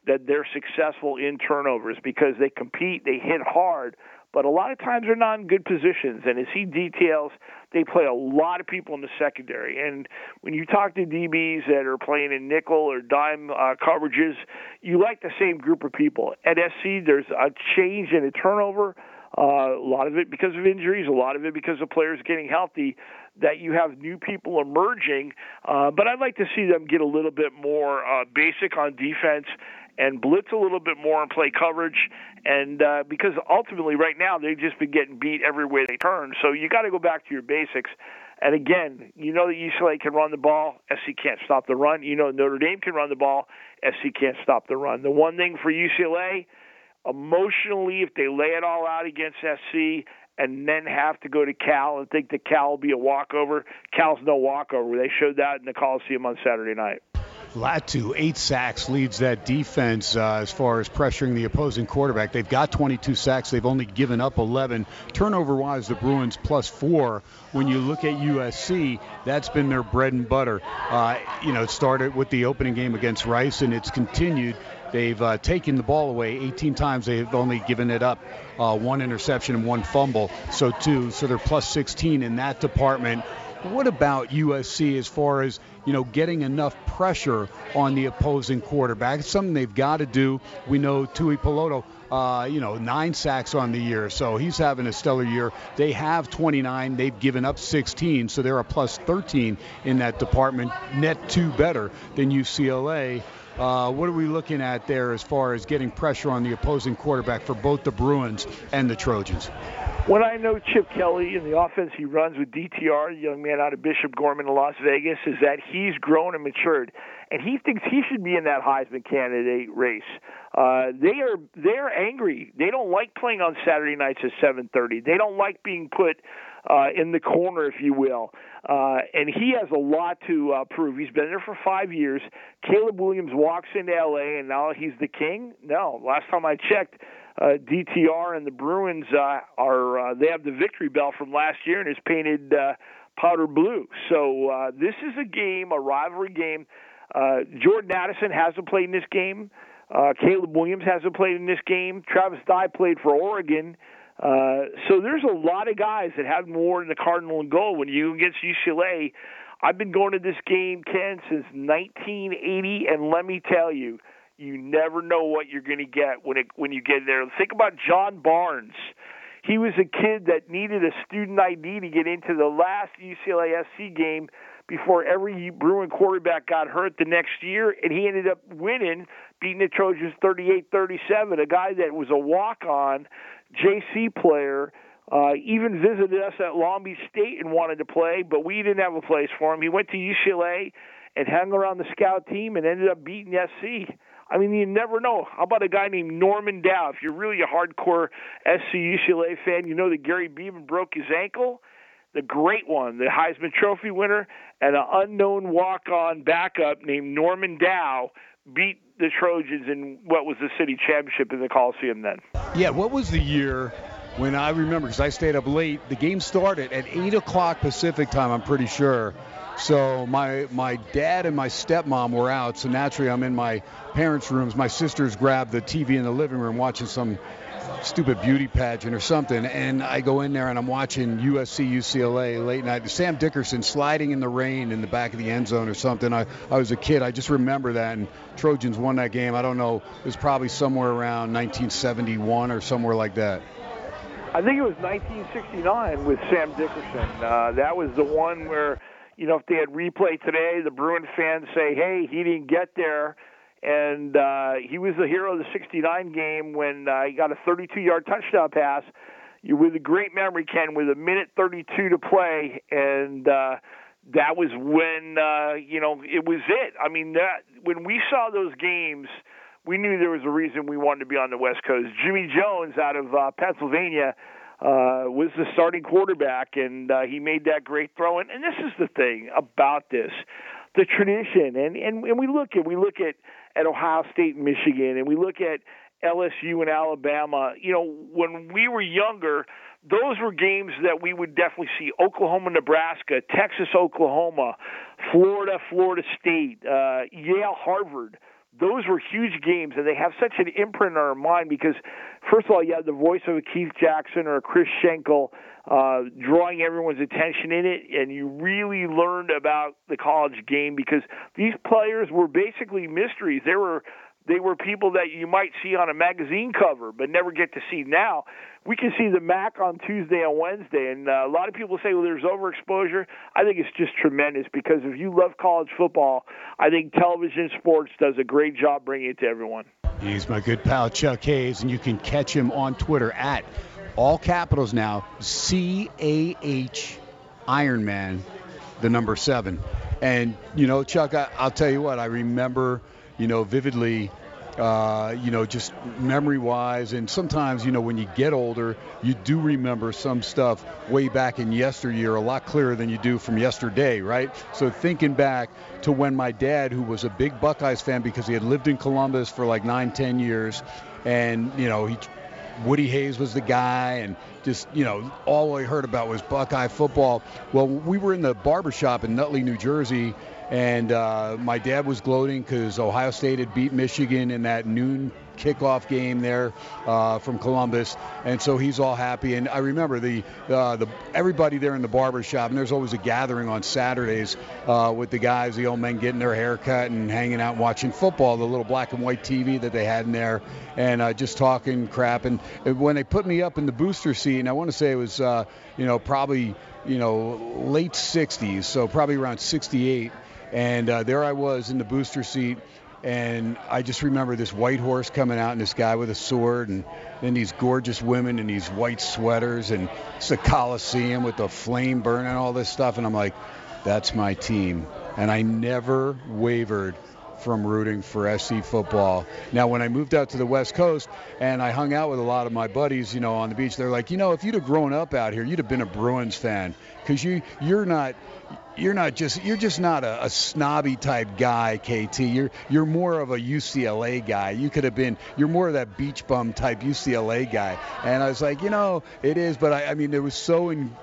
that they're successful in turnovers because they compete, they hit hard, but a lot of times they're not in good positions. And as he details, they play a lot of people in the secondary. And when you talk to DBs that are playing in nickel or dime uh, coverages, you like the same group of people. At SC, there's a change in a turnover. Uh, a lot of it because of injuries, a lot of it because of players getting healthy. That you have new people emerging, uh, but I'd like to see them get a little bit more uh, basic on defense and blitz a little bit more and play coverage. And uh, because ultimately, right now, they've just been getting beat every way they turn. So you got to go back to your basics. And again, you know that UCLA can run the ball. SC can't stop the run. You know Notre Dame can run the ball. SC can't stop the run. The one thing for UCLA, emotionally, if they lay it all out against SC and then have to go to Cal and think that Cal will be a walkover, Cal's no walkover. They showed that in the Coliseum on Saturday night. Latu, eight sacks, leads that defense uh, as far as pressuring the opposing quarterback. They've got 22 sacks. They've only given up 11. Turnover wise, the Bruins plus four. When you look at USC, that's been their bread and butter. Uh, you know, it started with the opening game against Rice, and it's continued. They've uh, taken the ball away 18 times. They've only given it up uh, one interception and one fumble. So two. So they're plus 16 in that department. What about USC as far as you know getting enough pressure on the opposing quarterback? It's something they've got to do. We know Tuipulotu, uh, you know, nine sacks on the year, so he's having a stellar year. They have 29. They've given up 16, so they're a plus 13 in that department. Net two better than UCLA. Uh, what are we looking at there as far as getting pressure on the opposing quarterback for both the Bruins and the Trojans? What I know Chip Kelly and the offense he runs with DTR, the young man out of Bishop Gorman in Las Vegas, is that he's grown and matured, and he thinks he should be in that Heisman candidate race. Uh, they are they're angry. They don't like playing on Saturday nights at 7:30. They don't like being put uh, in the corner, if you will. Uh, and he has a lot to uh, prove. He's been there for five years. Caleb Williams walks into L.A. and now he's the king. No, last time I checked, uh, DTR and the Bruins uh, are uh, they have the victory bell from last year and it's painted uh, powder blue. So uh, this is a game, a rivalry game. Uh, Jordan Addison hasn't played in this game. Uh, Caleb Williams hasn't played in this game. Travis Dye played for Oregon. Uh, so there's a lot of guys that haven't worn the Cardinal and gold. When you against UCLA, I've been going to this game, Ken, since 1980, and let me tell you, you never know what you're going to get when it when you get there. Think about John Barnes. He was a kid that needed a student ID to get into the last UCLA SC game before every Bruin quarterback got hurt the next year, and he ended up winning, beating the Trojans 38-37. A guy that was a walk-on JC player uh, even visited us at Long Beach State and wanted to play, but we didn't have a place for him. He went to UCLA and hung around the scout team and ended up beating SC. I mean, you never know. How about a guy named Norman Dow? If you're really a hardcore SC UCLA fan, you know that Gary Beban broke his ankle. The great one, the Heisman Trophy winner, and an unknown walk-on backup named Norman Dow beat the Trojans in what was the city championship in the Coliseum then. Yeah, what was the year when I remember because I stayed up late. The game started at eight o'clock Pacific time. I'm pretty sure. So my my dad and my stepmom were out. So naturally, I'm in my parents' rooms. My sisters grabbed the TV in the living room watching some stupid beauty pageant or something. And I go in there and I'm watching USC UCLA late night. Sam Dickerson sliding in the rain in the back of the end zone or something. I, I was a kid. I just remember that. And Trojans won that game. I don't know. It was probably somewhere around 1971 or somewhere like that. I think it was 1969 with Sam Dickerson. Uh, that was the one where, you know, if they had replay today, the Bruin fans say, "Hey, he didn't get there," and uh, he was the hero of the '69 game when uh, he got a 32-yard touchdown pass. With a great memory, Ken, with a minute 32 to play, and uh, that was when uh, you know it was it. I mean, that when we saw those games we knew there was a reason we wanted to be on the West Coast. Jimmy Jones out of uh, Pennsylvania uh, was the starting quarterback, and uh, he made that great throw. And, and this is the thing about this, the tradition. And, and, and we look at we look at, at Ohio State and Michigan, and we look at LSU and Alabama. You know, when we were younger, those were games that we would definitely see Oklahoma, Nebraska, Texas, Oklahoma, Florida, Florida State, uh, Yale, Harvard those were huge games, and they have such an imprint on our mind because, first of all, you have the voice of a Keith Jackson or a Chris Schenkel uh, drawing everyone's attention in it, and you really learned about the college game because these players were basically mysteries. They were they were people that you might see on a magazine cover but never get to see now. We can see the MAC on Tuesday and Wednesday, and uh, a lot of people say, well, there's overexposure. I think it's just tremendous because if you love college football, I think television sports does a great job bringing it to everyone. He's my good pal Chuck Hayes, and you can catch him on Twitter at all capitals now C A H Ironman, the number seven. And you know, Chuck, I, I'll tell you what, I remember you know, vividly, uh, you know, just memory wise. And sometimes, you know, when you get older, you do remember some stuff way back in yesteryear a lot clearer than you do from yesterday, right? So thinking back to when my dad, who was a big Buckeyes fan because he had lived in Columbus for like nine, ten years, and, you know, he Woody Hayes was the guy, and just you know all I heard about was Buckeye football. Well, we were in the barbershop in Nutley, New Jersey, and uh, my dad was gloating because Ohio State had beat Michigan in that noon kickoff game there uh, from Columbus, and so he's all happy. And I remember the uh, the everybody there in the barber shop, and there's always a gathering on Saturdays uh, with the guys, the old men getting their hair cut and hanging out and watching football, the little black and white TV that they had in there, and uh, just talking crap. And when they put me up in the booster seat, and I want to say it was uh, you know probably you know late 60s, so probably around 68 and uh, there I was in the booster seat, and I just remember this white horse coming out and this guy with a sword, and then these gorgeous women in these white sweaters, and it's the Coliseum with the flame burning, all this stuff, and I'm like, that's my team, and I never wavered from rooting for SC football. Now, when I moved out to the West Coast and I hung out with a lot of my buddies, you know, on the beach, they're like, you know, if you'd have grown up out here, you'd have been a Bruins fan because you you're not you're not just you're just not a, a, snobby type guy, KT. You're you're more of a UCLA guy. You could have been you're more of that beach bum type UCLA guy. And I was like, you know, it is, but I, I mean, it was so in,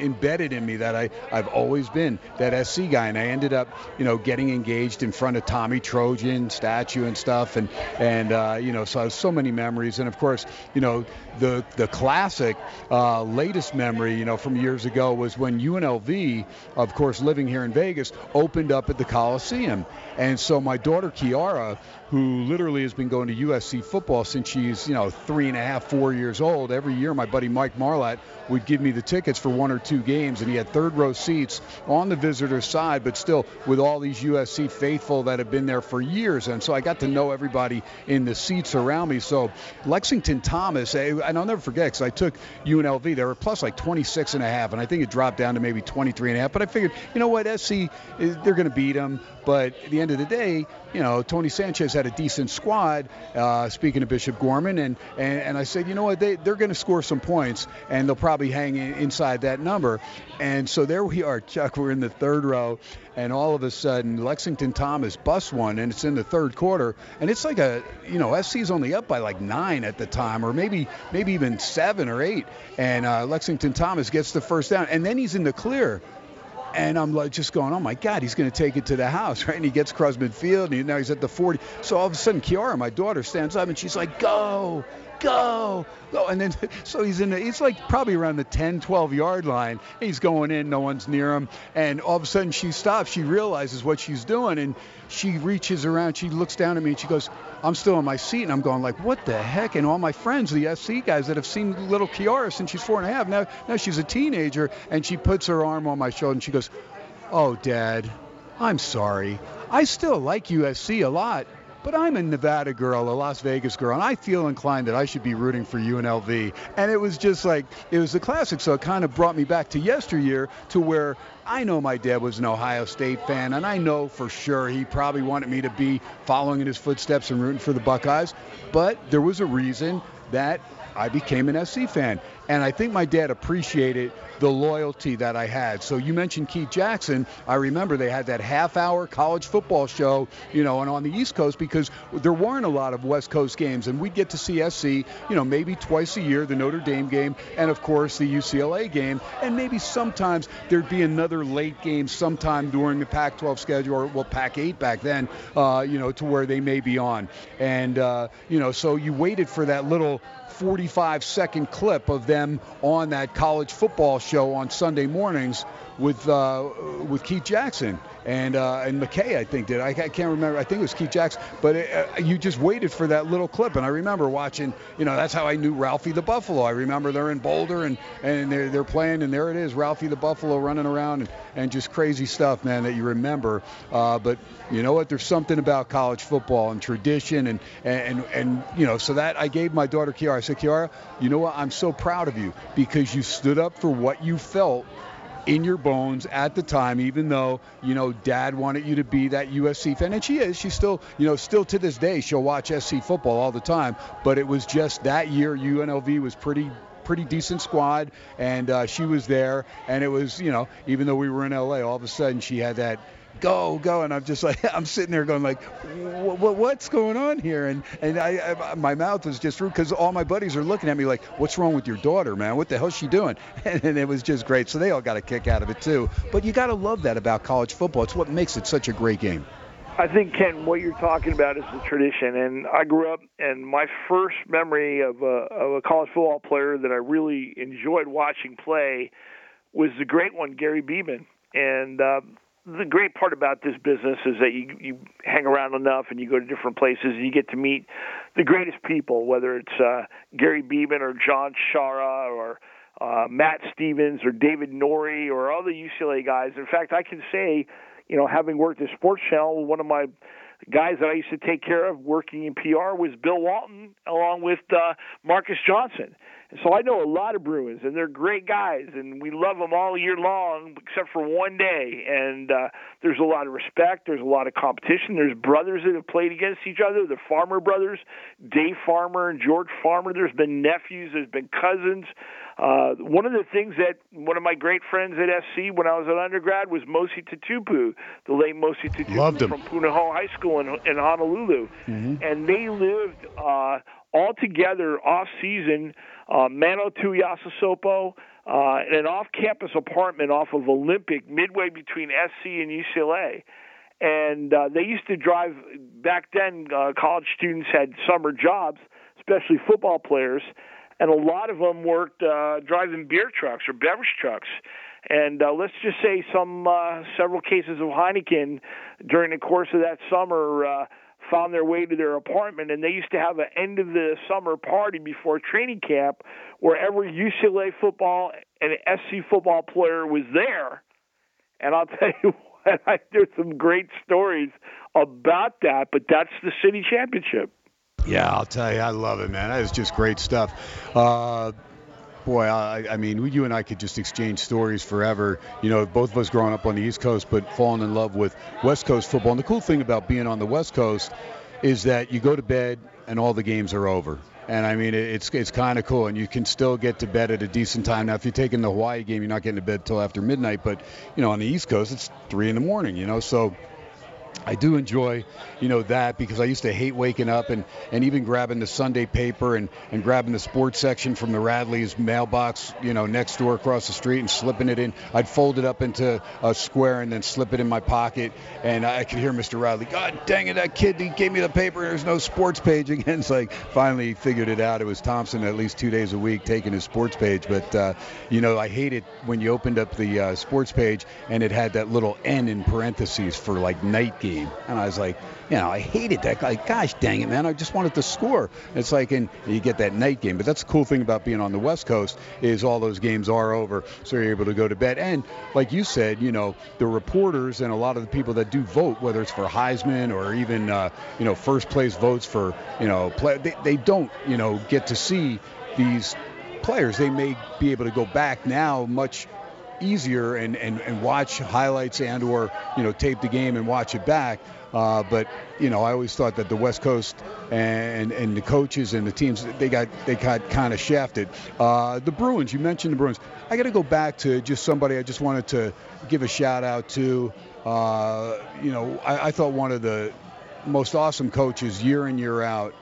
embedded in me that I I've always been that SC guy, and I ended up you know getting engaged in front of Tommy Trojan statue and stuff, and and uh, you know so I have so many memories, and of course you know the the classic uh, latest memory you know from years ago was when UNLV, of course living here in Vegas, opened up at the Coliseum, and so my daughter Kiara who literally has been going to USC football since she's, you know, three and a half, four years old. Every year, my buddy Mike Marlatt would give me the tickets for one or two games, and he had third row seats on the visitor side, but still with all these USC faithful that have been there for years. And so I got to know everybody in the seats around me. So Lexington Thomas, eh, and I'll never forget because I took UNLV. They were plus like 26 and a half, and I think it dropped down to maybe 23 and a half. But I figured, you know what, SC, eh, they're going to beat them. But at the end of the day, you know, Tony Sanchez had a decent squad. Uh, speaking of Bishop Gorman, and, and and I said, you know what, they they're going to score some points, and they'll probably hang in, inside that number. And so there we are, Chuck. We're in the third row, and all of a sudden Lexington Thomas busts one, and it's in the third quarter, and it's like a you know SC's only up by like nine at the time, or maybe maybe even seven or eight, and uh, Lexington Thomas gets the first down, and then he's in the clear and I'm like just going, oh my God, he's going to take it to the house, right? And he gets across midfield, and now he's at the 40. So all of a sudden, Kiara, my daughter, stands up and she's like, go, go, go. And then, so he's in the, he's like probably around the 10, 12 yard line. He's going in, no one's near him. And all of a sudden, she stops. She realizes what she's doing, and she reaches around. She looks down at me and she goes, I'm still in my seat, and I'm going like, what the heck? And all my friends, the SC guys that have seen little Kiara since she's four and a half, now, now she's a teenager, and she puts her arm on my shoulder and she goes, oh, Dad, I'm sorry. I still like USC a lot, but I'm a Nevada girl, a Las Vegas girl, and I feel inclined that I should be rooting for UNLV. And it was just like, it was the classic. So it kind of brought me back to yesteryear to where I know my dad was an Ohio State fan, and I know for sure he probably wanted me to be following in his footsteps and rooting for the Buckeyes. But there was a reason that I became an SC fan. And I think my dad appreciated the loyalty that I had. So you mentioned Keith Jackson. I remember they had that half hour college football show, you know, and on the East Coast because there weren't a lot of West Coast games. And we'd get to see SC, you know, maybe twice a year, the Notre Dame game, and of course the UCLA game. And maybe sometimes there'd be another late game sometime during the Pac 12 schedule, or well, Pac 8 back then, uh, you know, to where they may be on. And, uh, you know, so you waited for that little 45 second clip of them on that college football show on Sunday mornings with uh, with Keith Jackson and uh, and McKay, I think did. I, I, can't remember. I think it was Keith Jackson. But it, uh, you just waited for that little clip, and I remember watching. You know, that's how I knew Ralphie the Buffalo. I remember they're in Boulder and and they're they're playing, and there it is, Ralphie the Buffalo running around and, and just crazy stuff, man, that you remember. Uh, but you know what? There's something about college football and tradition, and and and you know, so that I gave my daughter Kiara. I said, Kiara, you know what? I'm so proud of you because you stood up for what you felt in your bones at the time, even though, you know, dad wanted you to be that USC fan. And she is. She's still, you know, still to this day, she'll watch SC football all the time. But it was just that year, UNLV was pretty pretty decent squad, and uh, she was there. And it was, you know, even though we were in LA, all of a sudden she had that go, go, and I'm just like, I'm sitting there going like, what's going on here? And and I, I my mouth was just rude because all my buddies are looking at me like, what's wrong with your daughter, man? What the hell's she doing? And, and it was just great. So they all got a kick out of it too. But you got to love that about college football. It's what makes it such a great game. I think Ken, what you're talking about is the tradition, and I grew up, and my first memory of a, of a college football player that I really enjoyed watching play was the great one, Gary Beban, and uh, the great part about this business is that you you hang around enough and you go to different places and you get to meet the greatest people, whether it's uh, Gary Beban or John Sciarra or uh, Matt Stevens or David Norrie or the UCLA guys. In fact, I can say, you know, having worked at Sports Channel, one of my guys that I used to take care of working in PR was Bill Walton along with uh, Marcus Johnson. So I know a lot of Bruins, and they're great guys, and we love them all year long, except for one day. And uh, there's a lot of respect. There's a lot of competition. There's brothers that have played against each other. The Farmer brothers, Dave Farmer and George Farmer. There's been nephews. There's been cousins. Uh, one of the things that one of my great friends at SC when I was an undergrad was Mosi Tatupu, the late Mosi Tatupu from Punahou High School in, in Honolulu, mm-hmm. and they lived uh, all together off season uh, Manu Tuiasosopo, uh, in an off-campus apartment off of Olympic, midway between SC and UCLA. And uh, they used to drive. Back then, uh, college students had summer jobs, especially football players, and a lot of them worked uh, driving beer trucks or beverage trucks. And uh, let's just say some uh, several cases of Heineken during the course of that summer. Uh, found their way to their apartment, and they used to have an end of the summer party before training camp where every UCLA football and SC football player was there. And I'll tell you what, I, there's some great stories about that, but that's the city championship. Yeah, I'll tell you, I love it, man. That is just great stuff. Uh, boy, I, I, mean, you and I could just exchange stories forever. You know, both of us growing up on the East Coast, but falling in love with West Coast football. And the cool thing about being on the West Coast is that you go to bed and all the games are over. And I mean, it's it's kind of cool, and you can still get to bed at a decent time. Now, if you're taking the Hawaii game, you're not getting to bed till after midnight. But you know, on the East Coast, it's three in the morning. You know, so I do enjoy, you know, that because I used to hate waking up and, and even grabbing the Sunday paper and, and grabbing the sports section from the Radley's mailbox, you know, next door across the street and slipping it in. I'd fold it up into a square and then slip it in my pocket. And I could hear Mr. Radley, God dang it, that kid, he gave me the paper. There's no sports page again. It's like finally figured it out. It was Thompson at least two days a week taking his sports page. But, uh, you know, I hated when you opened up the uh, sports page and it had that little N in parentheses for like night game And I was like, you know, I hated that. Like, gosh dang it, man! I just wanted to score. It's like, and you get that night game. But that's the cool thing about being on the West Coast is all those games are over, so you're able to go to bed. And like you said, you know, the reporters and a lot of the people that do vote, whether it's for Heisman or even uh, you know first place votes for you know play, they, they don't you know get to see these players. They may be able to go back now much easier and, and, and watch highlights and or you know tape the game and watch it back. Uh, but you know, I always thought that the West Coast and and the coaches and the teams they got they got kind of shafted. Uh, the Bruins, you mentioned the Bruins. I got to go back to just somebody I just wanted to give a shout out to. Uh, you know, I, I thought one of the most awesome coaches year in year out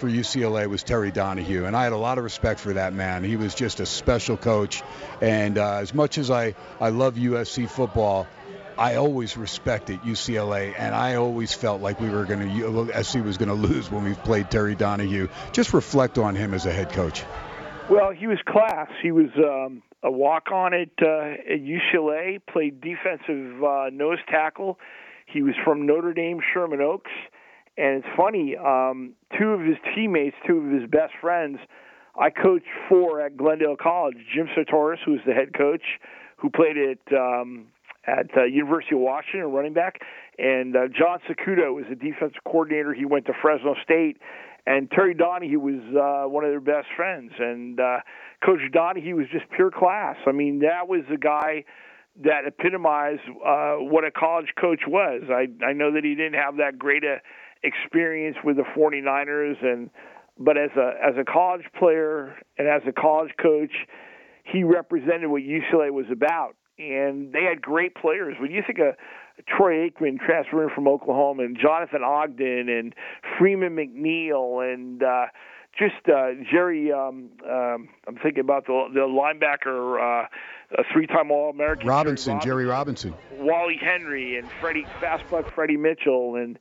for UCLA was Terry Donahue, and I had a lot of respect for that man. He was just a special coach, and uh, as much as I I love USC football. I always respected UCLA, and I always felt like we were going to SC was going to lose when we played Terry Donahue. Just reflect on him as a head coach. Well, he was class. He was um, a walk-on at, uh, at UCLA. Played defensive uh, nose tackle. He was from Notre Dame, Sherman Oaks. And it's funny, um, two of his teammates, two of his best friends, I coached for at Glendale College. Jim Sartoris, who was the head coach, who played at um, at uh, University of Washington, running back, and uh, John Sacudo was the defensive coordinator. He went to Fresno State, and Terry Donahue was uh, one of their best friends. And uh, Coach Donahue was just pure class. I mean, that was the guy that epitomized uh, what a college coach was. I I know that he didn't have that great a experience with the 49ers and but as a as a college player and as a college coach, he represented what UCLA was about. And they had great players. When you think of Troy Aikman transferring from Oklahoma and Jonathan Ogden and Freeman McNeil and uh, just uh, Jerry. Um, um, I'm thinking about the the linebacker, uh, a three-time All-American. Robinson, Jerry Robinson, Jerry Robinson, Wally Henry, and Freddie Fastbuck, Freddie Mitchell, and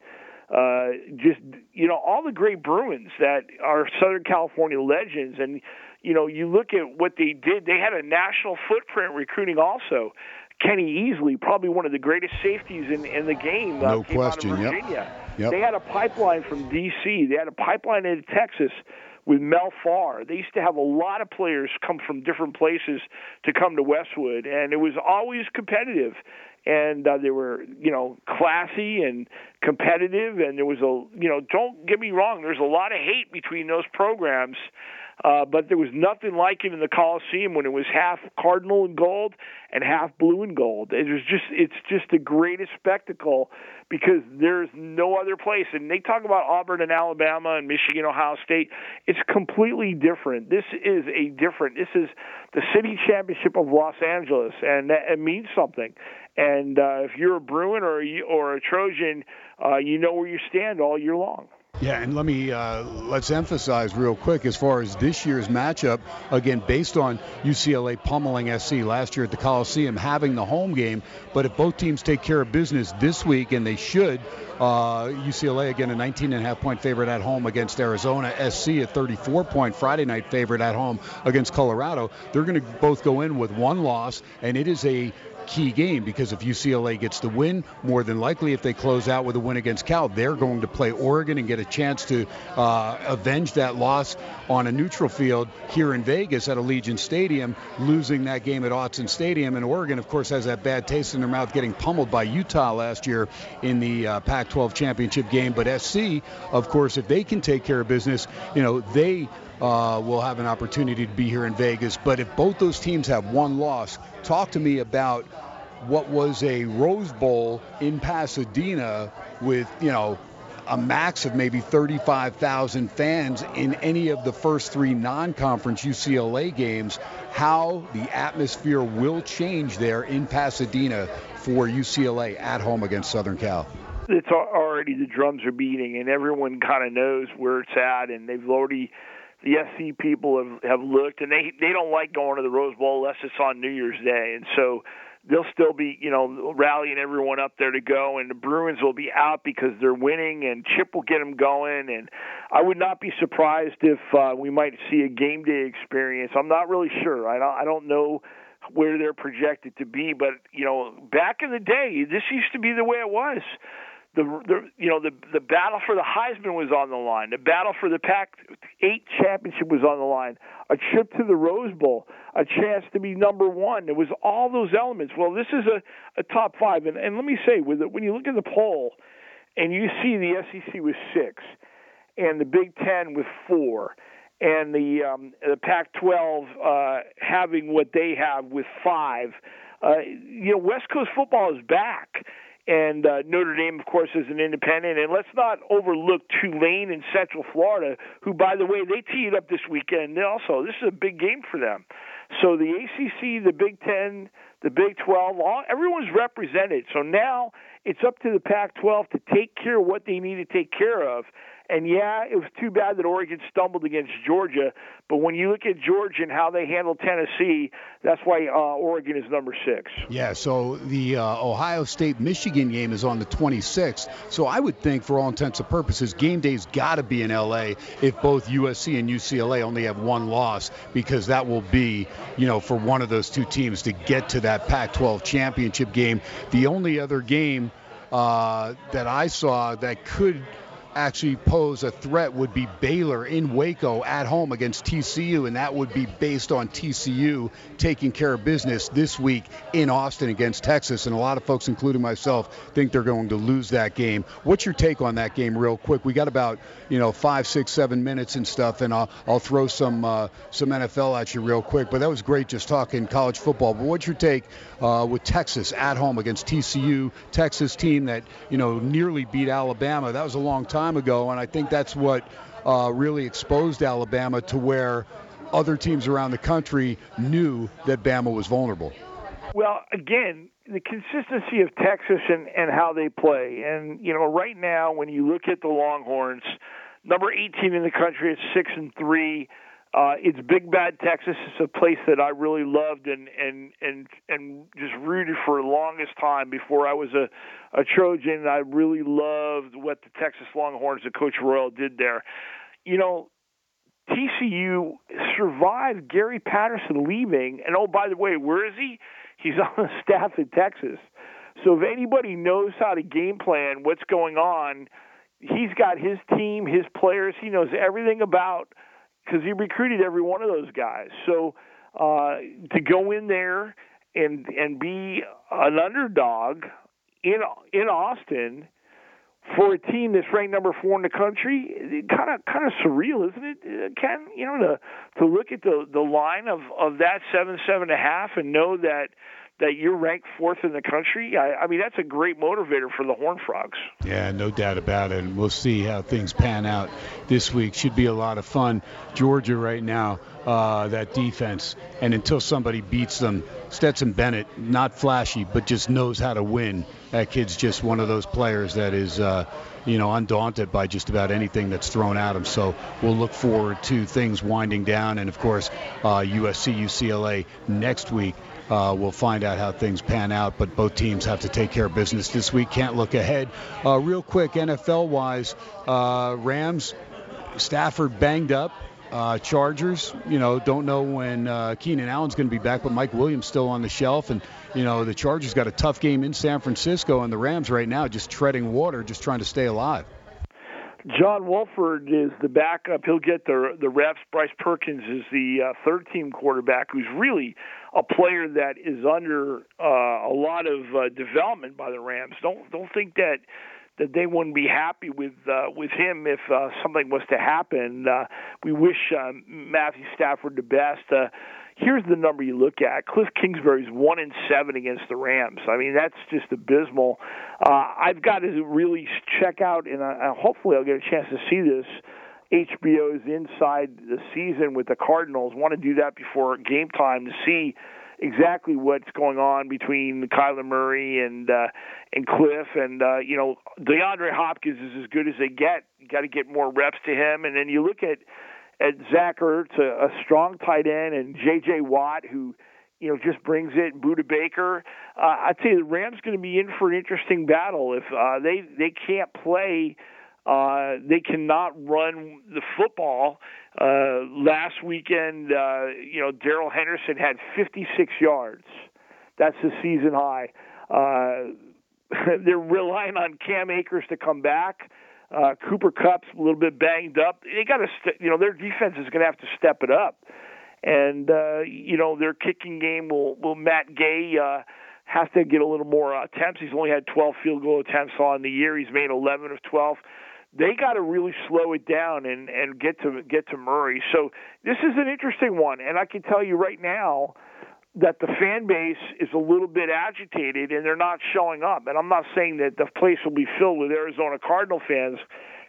uh, just you know all the great Bruins that are Southern California legends, and you know you look at what they did. They had a national footprint recruiting also. Kenny Easley, probably one of the greatest safeties in, in the game. Uh, no question. Virginia. Yep. Yep. They had a pipeline from D.C. They had a pipeline into Texas with Mel Farr. They used to have a lot of players come from different places to come to Westwood, and it was always competitive and uh, they were you know classy and competitive and there was a you know don't get me wrong there's a lot of hate between those programs Uh, but there was nothing like it in the Coliseum when it was half cardinal and gold and half blue and gold. It was just it's just the greatest spectacle because there's no other place. And they talk about Auburn and Alabama and Michigan, Ohio State. It's completely different. This is a different. This is the city championship of Los Angeles, and that, it means something. And uh, if you're a Bruin or a, or a Trojan, uh, you know where you stand all year long. Yeah, and let me uh, let's emphasize real quick as far as this year's matchup. Again, based on UCLA pummeling SC last year at the Coliseum, having the home game. But if both teams take care of business this week, and they should, uh, UCLA again a 19 and a half point favorite at home against Arizona. SC a 34 point Friday night favorite at home against Colorado. They're going to both go in with one loss, and it is a key game because if UCLA gets the win, more than likely if they close out with a win against Cal, they're going to play Oregon and get a chance to uh, avenge that loss on a neutral field here in Vegas at Allegiant Stadium, losing that game at Autzen Stadium. And Oregon, of course, has that bad taste in their mouth getting pummeled by Utah last year in the uh, Pac-12 championship game. But SC, of course, if they can take care of business, you know, they uh, will have an opportunity to be here in Vegas. But if both those teams have one loss, talk to me about what was a Rose Bowl in Pasadena with, you know, a max of maybe 35,000 fans in any of the first three non-conference UCLA games, how the atmosphere will change there in Pasadena for UCLA at home against Southern Cal. It's already the drums are beating, and everyone kind of knows where it's at, and they've already the SC people have have looked, and they they don't like going to the Rose Bowl unless it's on New Year's Day, and so they'll still be you know rallying everyone up there to go, and the Bruins will be out because they're winning, and Chip will get them going, and I would not be surprised if uh, we might see a game day experience. I'm not really sure. I don't I don't know where they're projected to be, but you know back in the day, this used to be the way it was the, the you know the the battle for the Heisman was on the line. The battle for the Pac-8 championship was on the line. A trip to the Rose Bowl, a chance to be number one. It was all those elements. Well, this is a, a top five, and, and let me say, with it, when you look at the poll, and you see the SEC with six, and the Big Ten with four, and the um, the Pac-12 uh, having what they have with five. Uh, you know, West Coast football is back and uh, Notre Dame, of course, is an independent. And let's not overlook Tulane in Central Florida, who, by the way, they teed up this weekend. Also, this is a big game for them. So the ACC, the Big Ten, the Big 12, all, everyone's represented. So now it's up to the Pac 12 to take care of what they need to take care of. And yeah, it was too bad that Oregon stumbled against Georgia. But when you look at Georgia and how they handled Tennessee, that's why uh, Oregon is number six. Yeah, so the uh, Ohio State Michigan game is on the 26th. So I would think, for all intents and purposes, game day's got to be in LA if both USC and UCLA only have one loss, because that will be, you know, for one of those two teams to get to that Pac 12 championship game. The only other game uh, that I saw that could actually pose a threat would be Baylor in Waco at home against TCU, and that would be based on TCU taking care of business this week in Austin against Texas. And a lot of folks, including myself, think they're going to lose that game. What's your take on that game, real quick? We got about you know five, six, seven minutes and stuff, and I'll, I'll throw some uh, some NFL at you real quick. But that was great just talking college football. But what's your take uh, with Texas at home against TCU, Texas team that you know nearly beat Alabama? That was a long time ago, and I think that's what uh, really exposed Alabama to where other teams around the country knew that Bama was vulnerable. Well, again, the consistency of Texas and, and how they play. And, you know, right now, when you look at the Longhorns, number 18 in the country at 6 and 3. Uh, it's Big Bad Texas. It's a place that I really loved and and and and just rooted for the longest time before I was a a Trojan. I really loved what the Texas Longhorns and Coach Royal did there. You know, TCU survived Gary Patterson leaving, and oh by the way, where is he? He's on the staff at Texas. So if anybody knows how to game plan what's going on, he's got his team, his players. He knows everything about because he recruited every one of those guys. So uh, to go in there and and be an underdog in in Austin for a team that's ranked number four in the country, kind of kind of surreal, isn't it? Uh, Ken, you know, to to look at the the line of of that seven seven and a half and know that that you're ranked fourth in the country. I, I mean, that's a great motivator for the Horn Frogs. Yeah, no doubt about it. And we'll see how things pan out this week. Should be a lot of fun. Georgia right now, uh, that defense, and until somebody beats them, Stetson Bennett, not flashy, but just knows how to win. That kid's just one of those players that is. Uh, you know, undaunted by just about anything that's thrown at him. So we'll look forward to things winding down, and of course, uh, USC, UCLA next week. Uh, we'll find out how things pan out, but both teams have to take care of business this week. Can't look ahead. Uh, real quick, NFL wise, uh, Rams, Stafford banged up. Uh, Chargers, you know, don't know when uh, Keenan Allen's going to be back, but Mike Williams still on the shelf, and you know the Chargers got a tough game in San Francisco, and the Rams right now just treading water, just trying to stay alive. John Wolford is the backup. He'll get the the reps. Bryce Perkins is the uh, third team quarterback, who's really a player that is under uh, a lot of uh, development by the Rams. Don't don't think that that they wouldn't be happy with uh, with him if uh, something was to happen. Uh, we wish uh, Matthew Stafford the best. Uh, here's the number you look at: Cliff Kingsbury's one in seven against the Rams. I mean, that's just abysmal. Uh, I've got to really check out, and uh, hopefully I'll get a chance to see this. HBO's Inside the Season with the Cardinals. Want to do that before game time to see exactly what's going on between Kyler Murray and uh, and Cliff and uh, you know DeAndre Hopkins is as good as they get. You got to get more reps to him, and then you look at at Zach Ertz, a, a strong tight end, and J.J. Watt, who you know just brings it. Budda Baker. Uh, I'd say the Rams going to be in for an interesting battle if uh, they they can't play. Uh, they cannot run the football. Uh, last weekend, uh, you know, Darrell Henderson had 56 yards. That's the season high. Uh, they're relying on Cam Akers to come back. Uh, Cooper Kupp's a little bit banged up. They got to, st- you know, their defense is going to have to step it up. And uh, you know, their kicking game will will Matt Gay uh, has to get a little more uh, attempts. He's only had 12 field goal attempts on the year. He's made 11 of 12 they got to really slow it down and and get to get to Murray. So this is an interesting one, and I can tell you right now that the fan base is a little bit agitated and they're not showing up. And I'm not saying that the place will be filled with Arizona Cardinal fans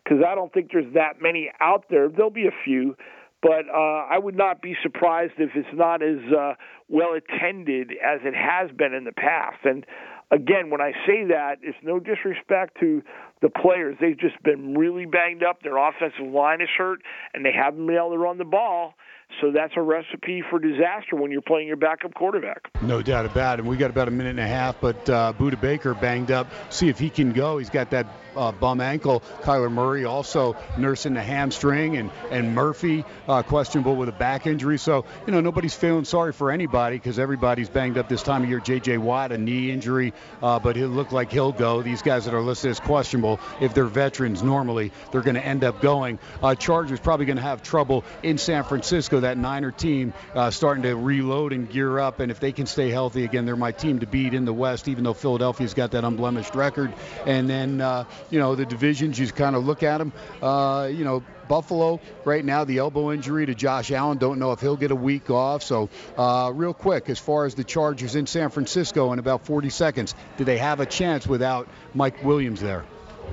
because I don't think there's that many out there. There'll be a few, but uh, I would not be surprised if it's not as uh, well attended as it has been in the past. And again, when I say that, it's no disrespect to the players. They've just been really banged up. Their offensive line is hurt, and they haven't been able to run the ball. So that's a recipe for disaster when you're playing your backup quarterback. No doubt about it. We got about a minute and a half, but uh, Budda Baker banged up. See if he can go. He's got that uh, bum ankle. Kyler Murray also nursing the hamstring, and and Murphy uh, questionable with a back injury. So you know nobody's feeling sorry for anybody because everybody's banged up this time of year. J.J. Watt a knee injury, uh, but it looked like he'll go. These guys that are listed as questionable, if they're veterans, normally they're going to end up going. Uh, Chargers probably going to have trouble in San Francisco. That Niner team uh, starting to reload and gear up, and if they can stay healthy again, they're my team to beat in the West. Even though Philadelphia's got that unblemished record, and then uh, you know, the divisions, you kind of look at them. Uh, you know, Buffalo right now, the elbow injury to Josh Allen. Don't know if he'll get a week off. So, uh, real quick, as far as the Chargers in San Francisco in about 40 seconds, do they have a chance without Mike Williams there?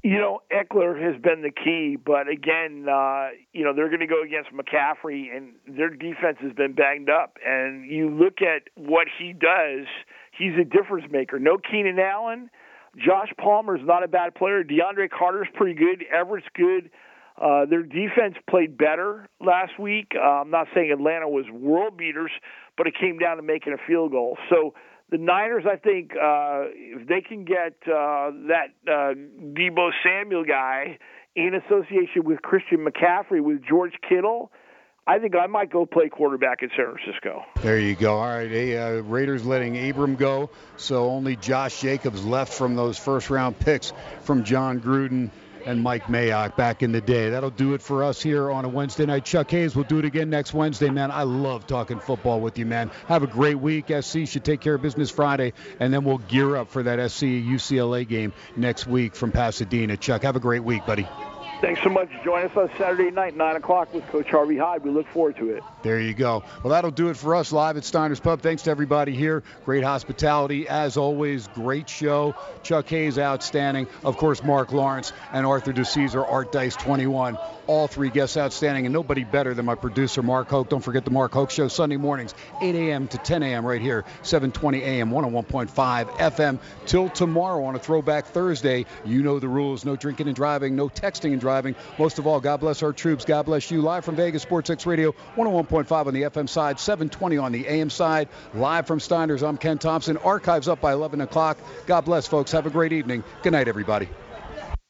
You know, Ekeler has been the key, but again, uh, you know, they're going to go against McCaffrey, and their defense has been banged up. And you look at what he does, he's a difference maker. No Keenan Allen. Josh Palmer's not a bad player. DeAndre Carter's pretty good. Everett's good. Uh, their defense played better last week. Uh, I'm not saying Atlanta was world beaters, but it came down to making a field goal. So the Niners, I think, uh, if they can get uh, that uh, Deebo Samuel guy in association with Christian McCaffrey with George Kittle – I think I might go play quarterback in San Francisco. There you go. All right, hey, uh, Raiders letting Abram go, so only Josh Jacobs left from those first round picks from Jon Gruden and Mike Mayock back in the day. That'll do it for us here on a Wednesday night. Chuck Hayes we'll do it again next Wednesday, man. I love talking football with you, man. Have a great week. SC should take care of business Friday, and then we'll gear up for that SC UCLA game next week from Pasadena. Chuck, have a great week, buddy. Thanks so much. Join us on Saturday night, 9 o'clock, with Coach Harvey Hyde. We look forward to it. There you go. Well, that'll do it for us live at Steiner's Pub. Thanks to everybody here. Great hospitality. As always, great show. Chuck Hayes, outstanding. Of course, Marc Lawrence and Arthur DiCesare, Art Dice 21 all three guests outstanding, and nobody better than my producer, Mark Hoke. Don't forget the Mark Hoke Show, Sunday mornings, 8 a.m. to 10 a.m. right here, 720 a.m., 101.5 FM. Till tomorrow on a Throwback Thursday, you know the rules. No drinking and driving, no texting and driving. Most of all, God bless our troops. God bless you. Live from Vegas, Sports X Radio, 101.5 on the FM side, 720 on the AM side. Live from Steiner's, I'm Ken Thomson. Archives up by 11 o'clock. God bless, folks. Have a great evening. Good night, everybody.